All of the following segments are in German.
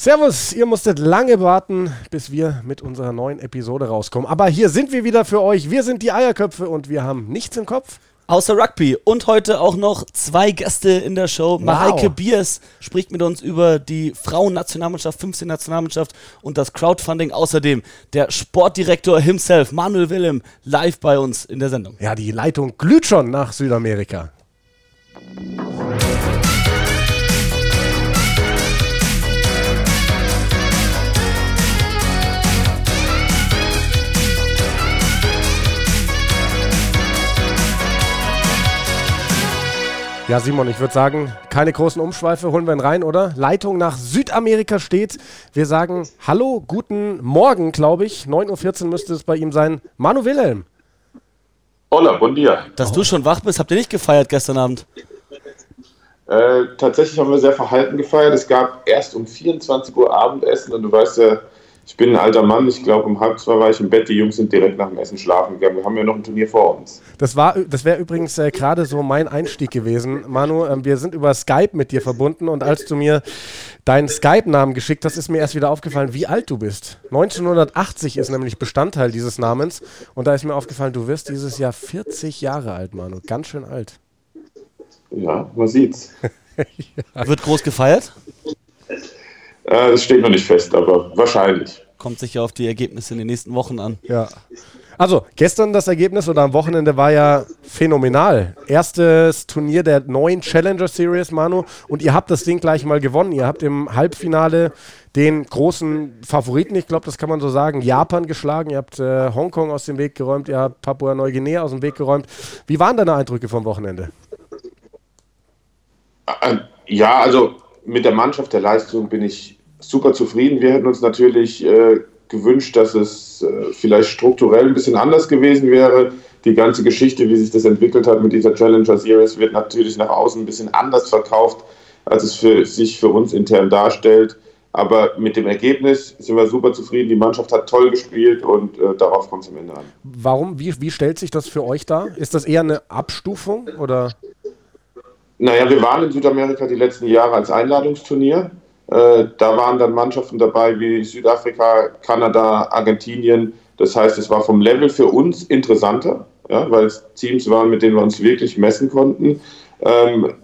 Servus, ihr musstet lange warten, bis wir mit unserer neuen Episode rauskommen. Aber hier sind wir wieder für euch. Wir sind die Eierköpfe und wir haben nichts im Kopf. Außer Rugby. Und heute auch noch zwei Gäste in der Show. Wow. Mareike Biers spricht mit uns über die Frauennationalmannschaft, 15 Nationalmannschaft und das Crowdfunding. Außerdem der Sportdirektor himself, Manuel Willem, live bei uns in der Sendung. Ja, die Leitung glüht schon nach Südamerika. Ja, Simon, ich würde sagen, keine großen Umschweife, holen wir ihn rein, oder? Leitung nach Südamerika steht. Wir sagen Hallo, guten Morgen, glaube ich. 9.14 Uhr müsste es bei ihm sein. Manu Wilhelm. Hola, bon dia. Dass oh. du schon wach bist, habt ihr nicht gefeiert gestern Abend? Äh, tatsächlich haben wir sehr verhalten gefeiert. Es gab erst um 24 Uhr Abendessen und du weißt ja, ich bin ein alter Mann, ich glaube um halb zwei war ich im Bett, die Jungs sind direkt nach dem Essen schlafen gegangen. Wir haben ja noch ein Turnier vor uns. Das, das wäre übrigens äh, gerade so mein Einstieg gewesen. Manu, äh, wir sind über Skype mit dir verbunden und als du mir deinen Skype-Namen geschickt hast, ist mir erst wieder aufgefallen, wie alt du bist. 1980 ist nämlich Bestandteil dieses Namens und da ist mir aufgefallen, du wirst dieses Jahr 40 Jahre alt, Manu. Ganz schön alt. Ja, man sieht's. ja. Wird groß gefeiert? Äh, das steht noch nicht fest, aber wahrscheinlich. Kommt sicher auf die Ergebnisse in den nächsten Wochen an. Ja. Also, gestern das Ergebnis oder am Wochenende war ja phänomenal. Erstes Turnier der neuen Challenger Series, Manu. Und ihr habt das Ding gleich mal gewonnen. Ihr habt im Halbfinale den großen Favoriten, ich glaube, das kann man so sagen, Japan geschlagen. Ihr habt äh, Hongkong aus dem Weg geräumt. Ihr habt Papua Neuguinea aus dem Weg geräumt. Wie waren deine Eindrücke vom Wochenende? Äh, ja, also mit der Mannschaft der Leistung bin ich super zufrieden. Wir hätten uns natürlich äh, gewünscht, dass es äh, vielleicht strukturell ein bisschen anders gewesen wäre. Die ganze Geschichte, wie sich das entwickelt hat mit dieser Challenger Series, wird natürlich nach außen ein bisschen anders verkauft, als es für, sich für uns intern darstellt. Aber mit dem Ergebnis sind wir super zufrieden. Die Mannschaft hat toll gespielt und äh, darauf kommt es am Ende an. Warum? Wie, wie stellt sich das für euch dar? Ist das eher eine Abstufung oder? Naja, wir waren in Südamerika die letzten Jahre als Einladungsturnier. Äh, da waren dann Mannschaften dabei wie Südafrika, Kanada, Argentinien. Das heißt, es war vom Level für uns interessanter, ja, weil es Teams waren, mit denen wir uns wirklich messen konnten. Ähm,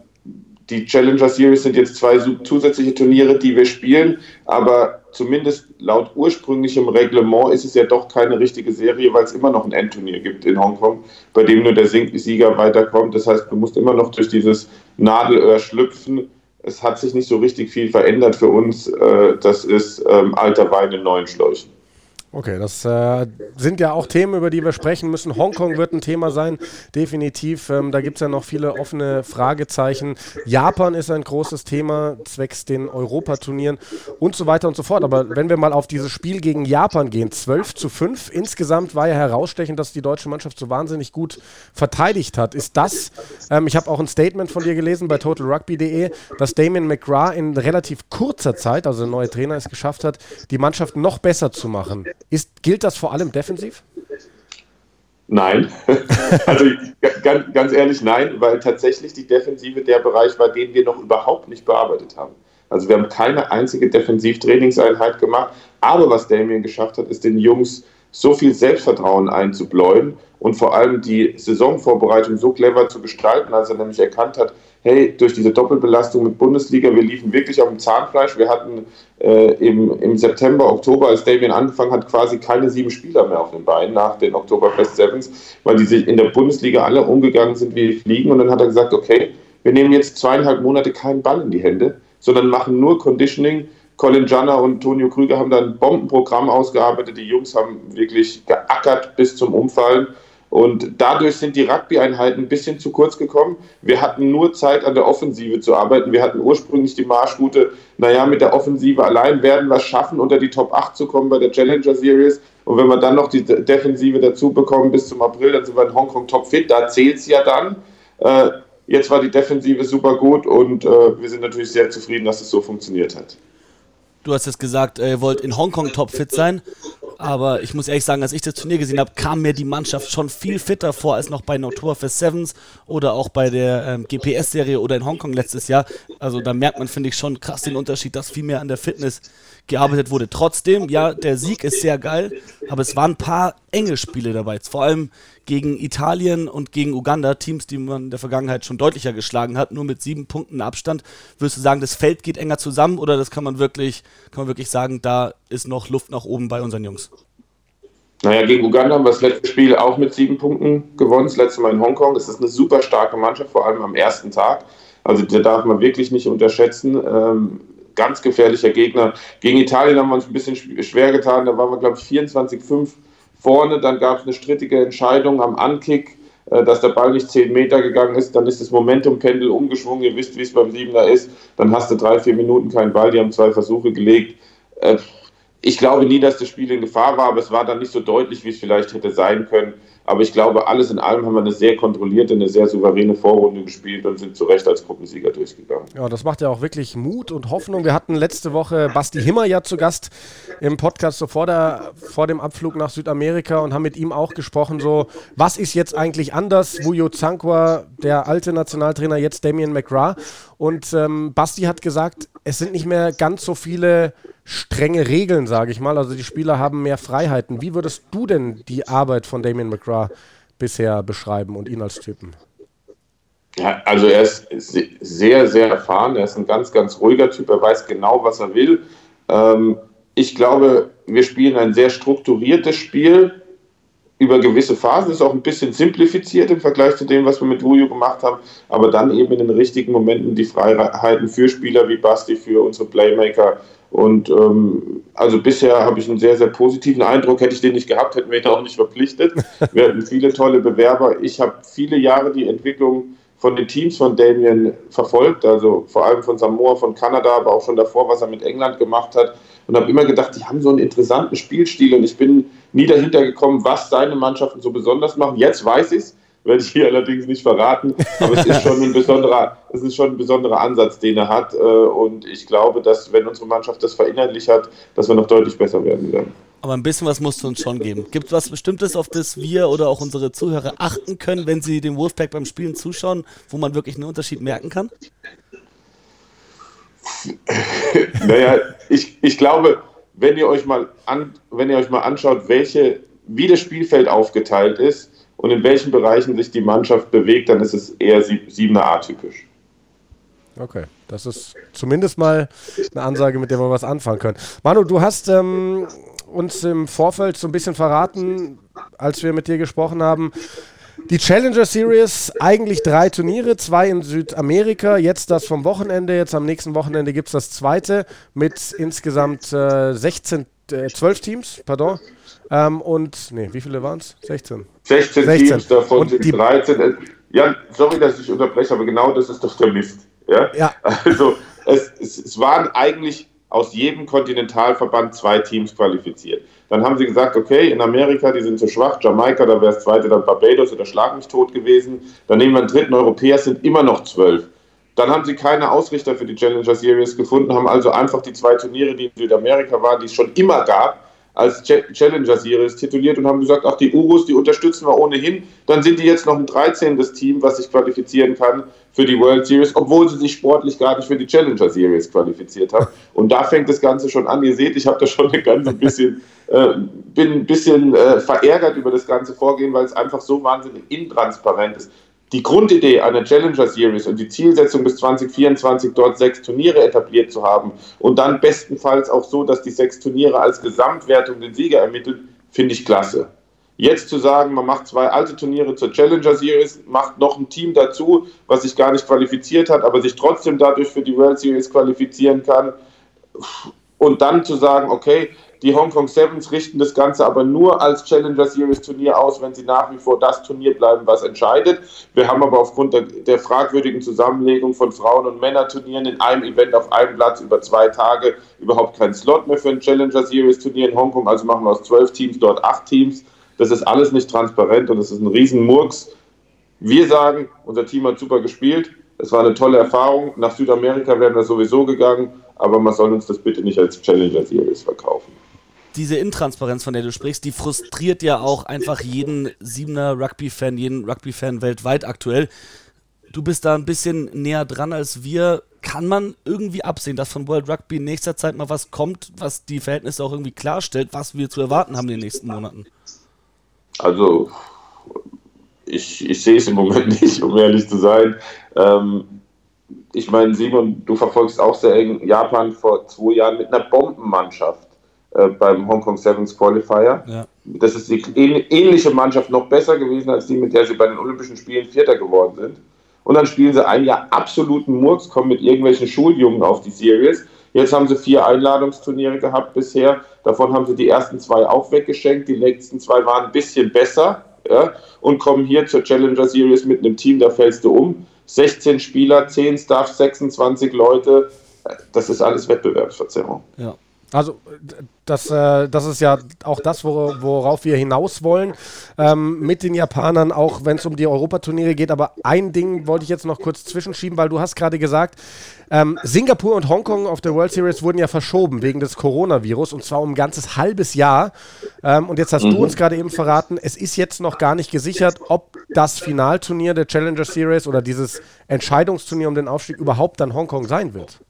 die Challenger Series sind jetzt zwei zusätzliche Turniere, die wir spielen, aber zumindest laut ursprünglichem Reglement ist es ja doch keine richtige Serie, weil es immer noch ein Endturnier gibt in Hongkong, bei dem nur der Sieger weiterkommt. Das heißt, du musst immer noch durch dieses Nadelöhr schlüpfen es hat sich nicht so richtig viel verändert für uns. Äh, das ist ähm, alter Wein in neuen Schläuchen. Okay, das äh, sind ja auch Themen, über die wir sprechen müssen. Hongkong wird ein Thema sein, definitiv. Ähm, da gibt es ja noch viele offene Fragezeichen. Japan ist ein großes Thema, zwecks den Europaturnieren und so weiter und so fort. Aber wenn wir mal auf dieses Spiel gegen Japan gehen, 12 zu 5, insgesamt war ja herausstechend, dass die deutsche Mannschaft so wahnsinnig gut verteidigt hat. Ist das, ähm, ich habe auch ein Statement von dir gelesen bei totalrugby.de, dass Damien McGrath in relativ kurzer Zeit, also der neue Trainer es geschafft hat, die Mannschaft noch besser zu machen. Ist, gilt das vor allem defensiv? Nein. also ganz, ganz ehrlich, nein, weil tatsächlich die Defensive der Bereich war, den wir noch überhaupt nicht bearbeitet haben. Also wir haben keine einzige Defensivtrainingseinheit gemacht. Aber was Damien geschafft hat, ist den Jungs so viel Selbstvertrauen einzubläuen und vor allem die Saisonvorbereitung so clever zu gestalten, als er nämlich erkannt hat, hey, durch diese Doppelbelastung mit Bundesliga, wir liefen wirklich auf dem Zahnfleisch. Wir hatten äh, im, im September, Oktober, als Damien angefangen hat, quasi keine sieben Spieler mehr auf den Beinen nach den Oktoberfest Sevens, weil die sich in der Bundesliga alle umgegangen sind wie Fliegen. Und dann hat er gesagt, okay, wir nehmen jetzt zweieinhalb Monate keinen Ball in die Hände, sondern machen nur Conditioning. Colin Janner und Tonio Krüger haben dann ein Bombenprogramm ausgearbeitet. Die Jungs haben wirklich geackert bis zum Umfallen. Und dadurch sind die Rugby-Einheiten ein bisschen zu kurz gekommen. Wir hatten nur Zeit, an der Offensive zu arbeiten. Wir hatten ursprünglich die Marschroute, naja, mit der Offensive allein werden wir es schaffen, unter die Top 8 zu kommen bei der Challenger Series. Und wenn wir dann noch die Defensive dazu bekommen bis zum April, dann sind wir in Hongkong top fit. Da zählt es ja dann. Äh, jetzt war die Defensive super gut und äh, wir sind natürlich sehr zufrieden, dass es so funktioniert hat. Du hast jetzt gesagt, ihr wollt in Hongkong topfit sein. Aber ich muss ehrlich sagen, als ich das Turnier gesehen habe, kam mir die Mannschaft schon viel fitter vor als noch bei den Oktoberfest Sevens oder auch bei der ähm, GPS-Serie oder in Hongkong letztes Jahr. Also da merkt man, finde ich, schon krass den Unterschied, dass viel mehr an der Fitness gearbeitet wurde. Trotzdem, ja, der Sieg ist sehr geil, aber es waren ein paar enge Spiele dabei. Vor allem gegen Italien und gegen Uganda, Teams, die man in der Vergangenheit schon deutlicher geschlagen hat, nur mit sieben Punkten Abstand. Würdest du sagen, das Feld geht enger zusammen oder das kann man wirklich, kann man wirklich sagen, da ist noch Luft nach oben bei unseren Jungs? Naja, gegen Uganda haben wir das letzte Spiel auch mit sieben Punkten gewonnen, das letzte Mal in Hongkong. Es ist eine super starke Mannschaft, vor allem am ersten Tag. Also der darf man wirklich nicht unterschätzen. Ähm, ganz gefährlicher Gegner. Gegen Italien haben wir uns ein bisschen schwer getan. Da waren wir, glaube ich, 24-5 vorne. Dann gab es eine strittige Entscheidung am Ankick, äh, dass der Ball nicht 10 Meter gegangen ist. Dann ist das Momentum-Pendel umgeschwungen. Ihr wisst, wie es beim Siebener ist. Dann hast du drei, vier Minuten keinen Ball. Die haben zwei Versuche gelegt. Äh, ich glaube nie, dass das Spiel in Gefahr war, aber es war dann nicht so deutlich, wie es vielleicht hätte sein können. Aber ich glaube, alles in allem haben wir eine sehr kontrollierte, eine sehr souveräne Vorrunde gespielt und sind zu Recht als Gruppensieger durchgegangen. Ja, das macht ja auch wirklich Mut und Hoffnung. Wir hatten letzte Woche Basti Himmer ja zu Gast im Podcast so vor, der, vor dem Abflug nach Südamerika und haben mit ihm auch gesprochen, so was ist jetzt eigentlich anders? Wuyo Zankwa, der alte Nationaltrainer, jetzt Damien McGrath. Und ähm, Basti hat gesagt, es sind nicht mehr ganz so viele strenge Regeln, sage ich mal. Also die Spieler haben mehr Freiheiten. Wie würdest du denn die Arbeit von Damien McGrath bisher beschreiben und ihn als Typen? Ja, also er ist sehr, sehr erfahren. Er ist ein ganz, ganz ruhiger Typ. Er weiß genau, was er will. Ähm, ich glaube, wir spielen ein sehr strukturiertes Spiel über gewisse Phasen. Ist auch ein bisschen simplifiziert im Vergleich zu dem, was wir mit Wuju gemacht haben. Aber dann eben in den richtigen Momenten die Freiheiten für Spieler wie Basti, für unsere Playmaker und ähm, also bisher habe ich einen sehr, sehr positiven Eindruck. Hätte ich den nicht gehabt, hätten wir ihn auch nicht verpflichtet. Wir hatten viele tolle Bewerber. Ich habe viele Jahre die Entwicklung von den Teams von Damien verfolgt, also vor allem von Samoa, von Kanada, aber auch schon davor, was er mit England gemacht hat. Und habe immer gedacht, die haben so einen interessanten Spielstil und ich bin nie dahinter gekommen, was seine Mannschaften so besonders machen. Jetzt weiß ich es werde ich hier allerdings nicht verraten. Aber es ist schon ein besonderer, es ist schon ein besonderer Ansatz, den er hat. Äh, und ich glaube, dass wenn unsere Mannschaft das verinnerlicht hat, dass wir noch deutlich besser werden werden. Aber ein bisschen was musst du uns schon geben. Gibt es was Bestimmtes, auf das wir oder auch unsere Zuhörer achten können, wenn sie dem Wolfpack beim Spielen zuschauen, wo man wirklich einen Unterschied merken kann? naja, ich, ich glaube, wenn ihr euch mal an, wenn ihr euch mal anschaut, welche, wie das Spielfeld aufgeteilt ist, und in welchen Bereichen sich die Mannschaft bewegt, dann ist es eher 7er A-typisch. Okay, das ist zumindest mal eine Ansage, mit der wir was anfangen können. Manu, du hast ähm, uns im Vorfeld so ein bisschen verraten, als wir mit dir gesprochen haben, die Challenger Series, eigentlich drei Turniere, zwei in Südamerika, jetzt das vom Wochenende, jetzt am nächsten Wochenende gibt es das zweite mit insgesamt äh, 16, äh, 12 Teams, pardon. Ähm, und, nee, wie viele waren es? 16. 16. 16 Teams, davon und sind 13. Ja, sorry, dass ich unterbreche, aber genau das ist doch der Mist. Ja. ja. Also, es, es, es waren eigentlich aus jedem Kontinentalverband zwei Teams qualifiziert. Dann haben sie gesagt, okay, in Amerika, die sind zu schwach, Jamaika, da wäre das zweite dann Barbados oder Schlag mich tot gewesen. Dann nehmen wir einen dritten Europäer, sind immer noch zwölf. Dann haben sie keine Ausrichter für die Challenger Series gefunden, haben also einfach die zwei Turniere, die in Südamerika waren, die es schon immer gab, als Challenger Series tituliert und haben gesagt, ach, die Urus, die unterstützen wir ohnehin. Dann sind die jetzt noch ein 13. Team, was sich qualifizieren kann für die World Series, obwohl sie sich sportlich gar nicht für die Challenger Series qualifiziert haben. Und da fängt das Ganze schon an. Ihr seht, ich habe da schon ein ganz bisschen, äh, bin ein bisschen äh, verärgert über das ganze Vorgehen, weil es einfach so wahnsinnig intransparent ist die Grundidee einer Challenger Series und die Zielsetzung bis 2024 dort sechs Turniere etabliert zu haben und dann bestenfalls auch so, dass die sechs Turniere als Gesamtwertung den Sieger ermitteln, finde ich klasse. Jetzt zu sagen, man macht zwei alte Turniere zur Challenger Series, macht noch ein Team dazu, was sich gar nicht qualifiziert hat, aber sich trotzdem dadurch für die World Series qualifizieren kann. Und dann zu sagen, okay, die Hong Kong Sevens richten das Ganze aber nur als Challenger Series Turnier aus, wenn sie nach wie vor das Turnier bleiben, was entscheidet. Wir haben aber aufgrund der, der fragwürdigen Zusammenlegung von Frauen- und Männerturnieren in einem Event auf einem Platz über zwei Tage überhaupt keinen Slot mehr für ein Challenger Series Turnier in Hongkong. Also machen wir aus zwölf Teams dort acht Teams. Das ist alles nicht transparent und es ist ein Riesenmurks. Wir sagen, unser Team hat super gespielt. Es war eine tolle Erfahrung. Nach Südamerika wären wir sowieso gegangen, aber man soll uns das bitte nicht als Challenger Series verkaufen. Diese Intransparenz, von der du sprichst, die frustriert ja auch einfach jeden Siebener Rugby-Fan, jeden Rugby-Fan weltweit aktuell. Du bist da ein bisschen näher dran als wir. Kann man irgendwie absehen, dass von World Rugby in nächster Zeit mal was kommt, was die Verhältnisse auch irgendwie klarstellt, was wir zu erwarten haben in den nächsten Monaten? Also, ich, ich sehe es im Moment nicht, um ehrlich zu sein. Ähm, ich meine, Simon, du verfolgst auch sehr eng Japan vor zwei Jahren mit einer Bombenmannschaft äh, beim Hong Kong Sevens Qualifier. Ja. Das ist die ähnliche Mannschaft noch besser gewesen als die, mit der sie bei den Olympischen Spielen Vierter geworden sind. Und dann spielen sie ein Jahr absoluten Murks, kommen mit irgendwelchen Schuljungen auf die Series. Jetzt haben sie vier Einladungsturniere gehabt bisher. Davon haben sie die ersten zwei auch weggeschenkt. Die letzten zwei waren ein bisschen besser. Ja, und kommen hier zur Challenger Series mit einem Team, da fällst du um. 16 Spieler, 10 Staff, 26 Leute. Das ist alles Wettbewerbsverzerrung. Ja. Also das, äh, das ist ja auch das, worauf wir hinaus wollen ähm, mit den Japanern, auch wenn es um die Europaturniere geht. Aber ein Ding wollte ich jetzt noch kurz zwischenschieben, weil du hast gerade gesagt, ähm, Singapur und Hongkong auf der World Series wurden ja verschoben wegen des Coronavirus und zwar um ein ganzes halbes Jahr. Ähm, und jetzt hast mhm. du uns gerade eben verraten, es ist jetzt noch gar nicht gesichert, ob das Finalturnier der Challenger Series oder dieses Entscheidungsturnier um den Aufstieg überhaupt dann Hongkong sein wird.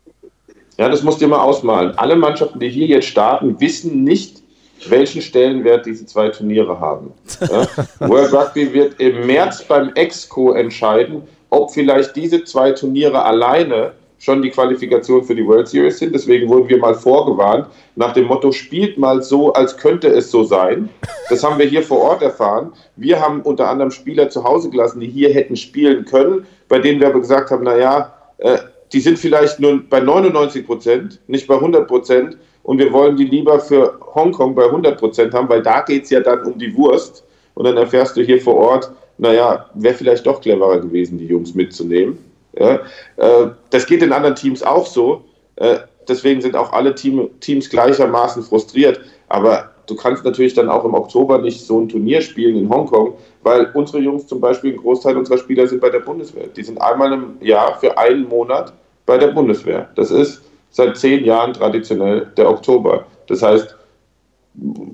Ja, das musst du dir mal ausmalen. Alle Mannschaften, die hier jetzt starten, wissen nicht, welchen Stellenwert diese zwei Turniere haben. Ja? World Rugby wird im März beim Exco entscheiden, ob vielleicht diese zwei Turniere alleine schon die Qualifikation für die World Series sind. Deswegen wurden wir mal vorgewarnt, nach dem Motto, spielt mal so, als könnte es so sein. Das haben wir hier vor Ort erfahren. Wir haben unter anderem Spieler zu Hause gelassen, die hier hätten spielen können, bei denen wir aber gesagt haben, naja, äh, die sind vielleicht nur bei 99 Prozent, nicht bei 100 Prozent. Und wir wollen die lieber für Hongkong bei 100 Prozent haben, weil da geht es ja dann um die Wurst. Und dann erfährst du hier vor Ort, naja, wäre vielleicht doch cleverer gewesen, die Jungs mitzunehmen. Ja, äh, das geht in anderen Teams auch so. Äh, deswegen sind auch alle Team, Teams gleichermaßen frustriert. Aber du kannst natürlich dann auch im Oktober nicht so ein Turnier spielen in Hongkong, weil unsere Jungs zum Beispiel, ein Großteil unserer Spieler sind bei der Bundeswehr. Die sind einmal im Jahr für einen Monat bei der Bundeswehr. Das ist seit zehn Jahren traditionell der Oktober. Das heißt,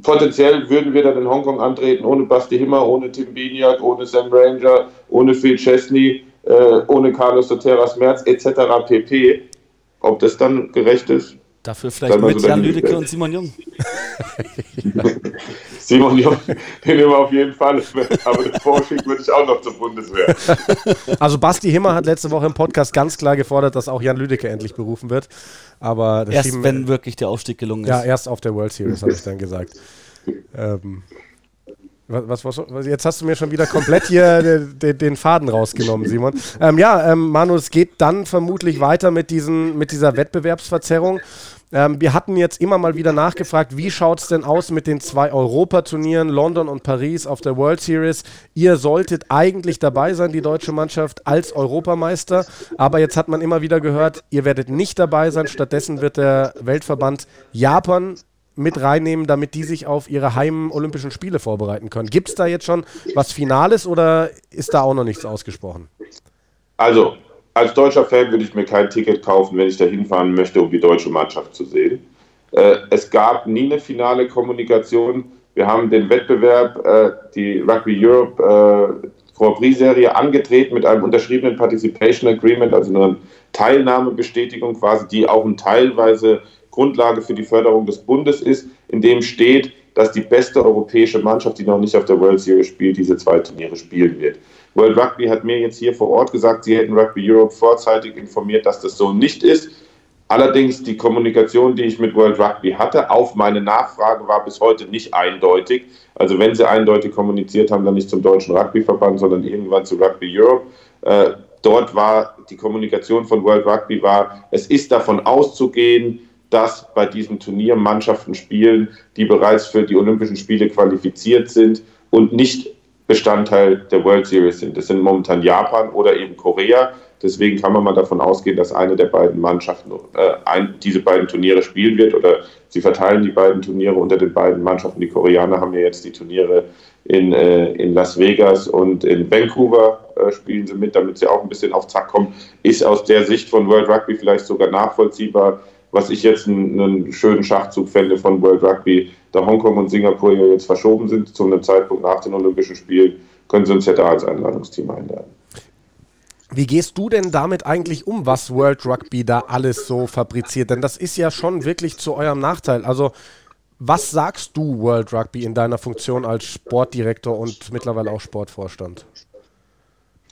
potenziell würden wir dann in Hongkong antreten, ohne Basti Himmer, ohne Tim Biniak, ohne Sam Ranger, ohne Phil Chesney, äh, ohne Carlos Soteras Merz etc. pp. Ob das dann gerecht ist, Dafür vielleicht mit Jan Lüdecke und Simon Jung. Simon Jung, den nehmen wir auf jeden Fall. Aber den Vorschick würde ich auch noch zur Bundeswehr. Also Basti Himmer hat letzte Woche im Podcast ganz klar gefordert, dass auch Jan Lüdecke endlich berufen wird. Aber erst wenn wirklich der Aufstieg gelungen ist. Ja, erst auf der World Series, habe ich dann gesagt. Ähm, was, was, was, jetzt hast du mir schon wieder komplett hier den, den, Faden rausgenommen, Simon. Ähm, ja, ähm, Manu, es geht dann vermutlich weiter mit, diesen, mit dieser Wettbewerbsverzerrung. Ähm, wir hatten jetzt immer mal wieder nachgefragt, wie schaut es denn aus mit den zwei Europaturnieren, London und Paris auf der World Series? Ihr solltet eigentlich dabei sein, die deutsche Mannschaft, als Europameister. Aber jetzt hat man immer wieder gehört, ihr werdet nicht dabei sein. Stattdessen wird der Weltverband Japan mit reinnehmen, damit die sich auf ihre Heim-Olympischen Spiele vorbereiten können. Gibt es da jetzt schon was Finales oder ist da auch noch nichts ausgesprochen? Also, als deutscher Fan würde ich mir kein Ticket kaufen, wenn ich da hinfahren möchte, um die deutsche Mannschaft zu sehen. Äh, es gab nie eine finale Kommunikation. Wir haben den Wettbewerb, äh, die Rugby Europe äh, Grand Prix-Serie angetreten mit einem unterschriebenen Participation Agreement, also einer Teilnahmebestätigung quasi, die auch teilweise Grundlage für die Förderung des Bundes ist, in dem steht, dass die beste europäische Mannschaft, die noch nicht auf der World Series spielt, diese zwei Turniere spielen wird. World Rugby hat mir jetzt hier vor Ort gesagt, sie hätten Rugby Europe vorzeitig informiert, dass das so nicht ist. Allerdings die Kommunikation, die ich mit World Rugby hatte, auf meine Nachfrage war bis heute nicht eindeutig. Also wenn sie eindeutig kommuniziert haben, dann nicht zum Deutschen Rugbyverband, sondern irgendwann zu Rugby Europe. Äh, dort war die Kommunikation von World Rugby war, es ist davon auszugehen, dass bei diesem Turnier Mannschaften spielen, die bereits für die Olympischen Spiele qualifiziert sind und nicht Bestandteil der World Series sind. Das sind momentan Japan oder eben Korea. Deswegen kann man mal davon ausgehen, dass eine der beiden Mannschaften äh, ein, diese beiden Turniere spielen wird oder sie verteilen die beiden Turniere unter den beiden Mannschaften. Die Koreaner haben ja jetzt die Turniere in, äh, in Las Vegas und in Vancouver äh, spielen sie mit, damit sie auch ein bisschen auf Zack kommen. Ist aus der Sicht von World Rugby vielleicht sogar nachvollziehbar, was ich jetzt einen, einen schönen Schachzug fände von World Rugby, da Hongkong und Singapur ja jetzt verschoben sind zu einem Zeitpunkt nach den Olympischen Spielen, können sie uns ja da als Einladungsteam einladen. Wie gehst du denn damit eigentlich um, was World Rugby da alles so fabriziert? Denn das ist ja schon wirklich zu eurem Nachteil. Also, was sagst du World Rugby in deiner Funktion als Sportdirektor und mittlerweile auch Sportvorstand?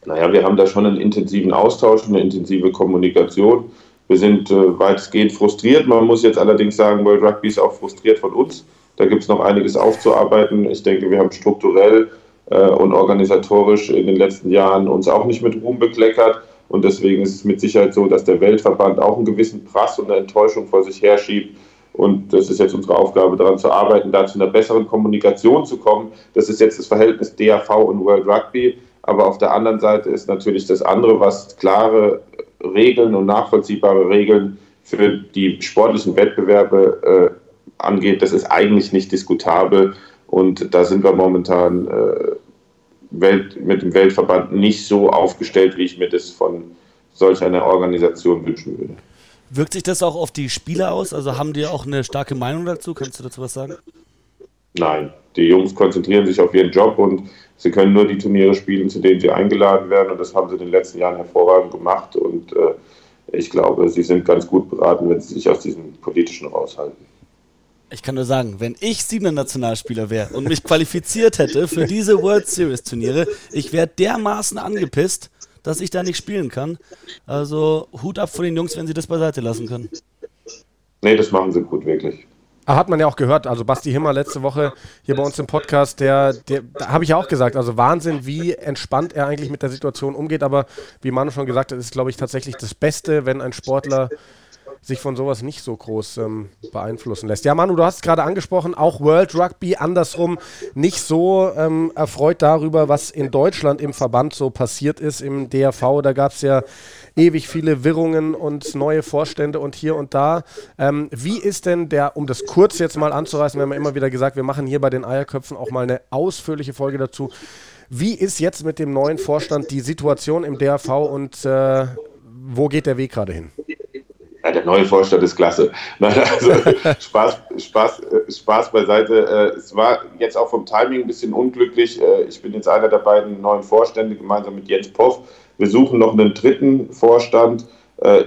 Naja, wir haben da schon einen intensiven Austausch, eine intensive Kommunikation. Wir sind äh, weitestgehend frustriert. Man muss jetzt allerdings sagen, World Rugby ist auch frustriert von uns. Da gibt es noch einiges aufzuarbeiten. Ich denke, wir haben strukturell äh, und organisatorisch in den letzten Jahren uns auch nicht mit Ruhm bekleckert. Und deswegen ist es mit Sicherheit so, dass der Weltverband auch einen gewissen Prass und eine Enttäuschung vor sich herschiebt. Und das ist jetzt unsere Aufgabe, daran zu arbeiten, da zu einer besseren Kommunikation zu kommen. Das ist jetzt das Verhältnis DAV und World Rugby. Aber auf der anderen Seite ist natürlich das andere, was klare Regeln und nachvollziehbare Regeln für die sportlichen Wettbewerbe äh, angeht, das ist eigentlich nicht diskutabel. Und da sind wir momentan äh, Welt, mit dem Weltverband nicht so aufgestellt, wie ich mir das von solch einer Organisation wünschen würde. Wirkt sich das auch auf die Spieler aus? Also haben die auch eine starke Meinung dazu? Kannst du dazu was sagen? Nein, die Jungs konzentrieren sich auf ihren Job und sie können nur die Turniere spielen, zu denen sie eingeladen werden. Und das haben sie in den letzten Jahren hervorragend gemacht. Und äh, ich glaube, sie sind ganz gut beraten, wenn sie sich aus diesem politischen raushalten. Ich kann nur sagen, wenn ich Siebener Nationalspieler wäre und mich qualifiziert hätte für diese World Series Turniere, ich wäre dermaßen angepisst, dass ich da nicht spielen kann. Also Hut ab von den Jungs, wenn sie das beiseite lassen können. Nee, das machen sie gut, wirklich. Ah, hat man ja auch gehört, also Basti Himmer letzte Woche hier bei uns im Podcast, der, der habe ich ja auch gesagt, also Wahnsinn, wie entspannt er eigentlich mit der Situation umgeht, aber wie Manu schon gesagt hat, ist, glaube ich, tatsächlich das Beste, wenn ein Sportler sich von sowas nicht so groß ähm, beeinflussen lässt. Ja, Manu, du hast gerade angesprochen, auch World Rugby andersrum nicht so ähm, erfreut darüber, was in Deutschland im Verband so passiert ist, im DRV. Da gab es ja ewig viele Wirrungen und neue Vorstände und hier und da. Ähm, wie ist denn der, um das kurz jetzt mal anzureißen, wir haben ja immer wieder gesagt, wir machen hier bei den Eierköpfen auch mal eine ausführliche Folge dazu. Wie ist jetzt mit dem neuen Vorstand die Situation im DRV und äh, wo geht der Weg gerade hin? Ja, der neue Vorstand ist klasse. also Spaß, Spaß, äh, Spaß beiseite. Äh, es war jetzt auch vom Timing ein bisschen unglücklich. Äh, ich bin jetzt einer der beiden neuen Vorstände gemeinsam mit Jens Poff. Wir suchen noch einen dritten Vorstand.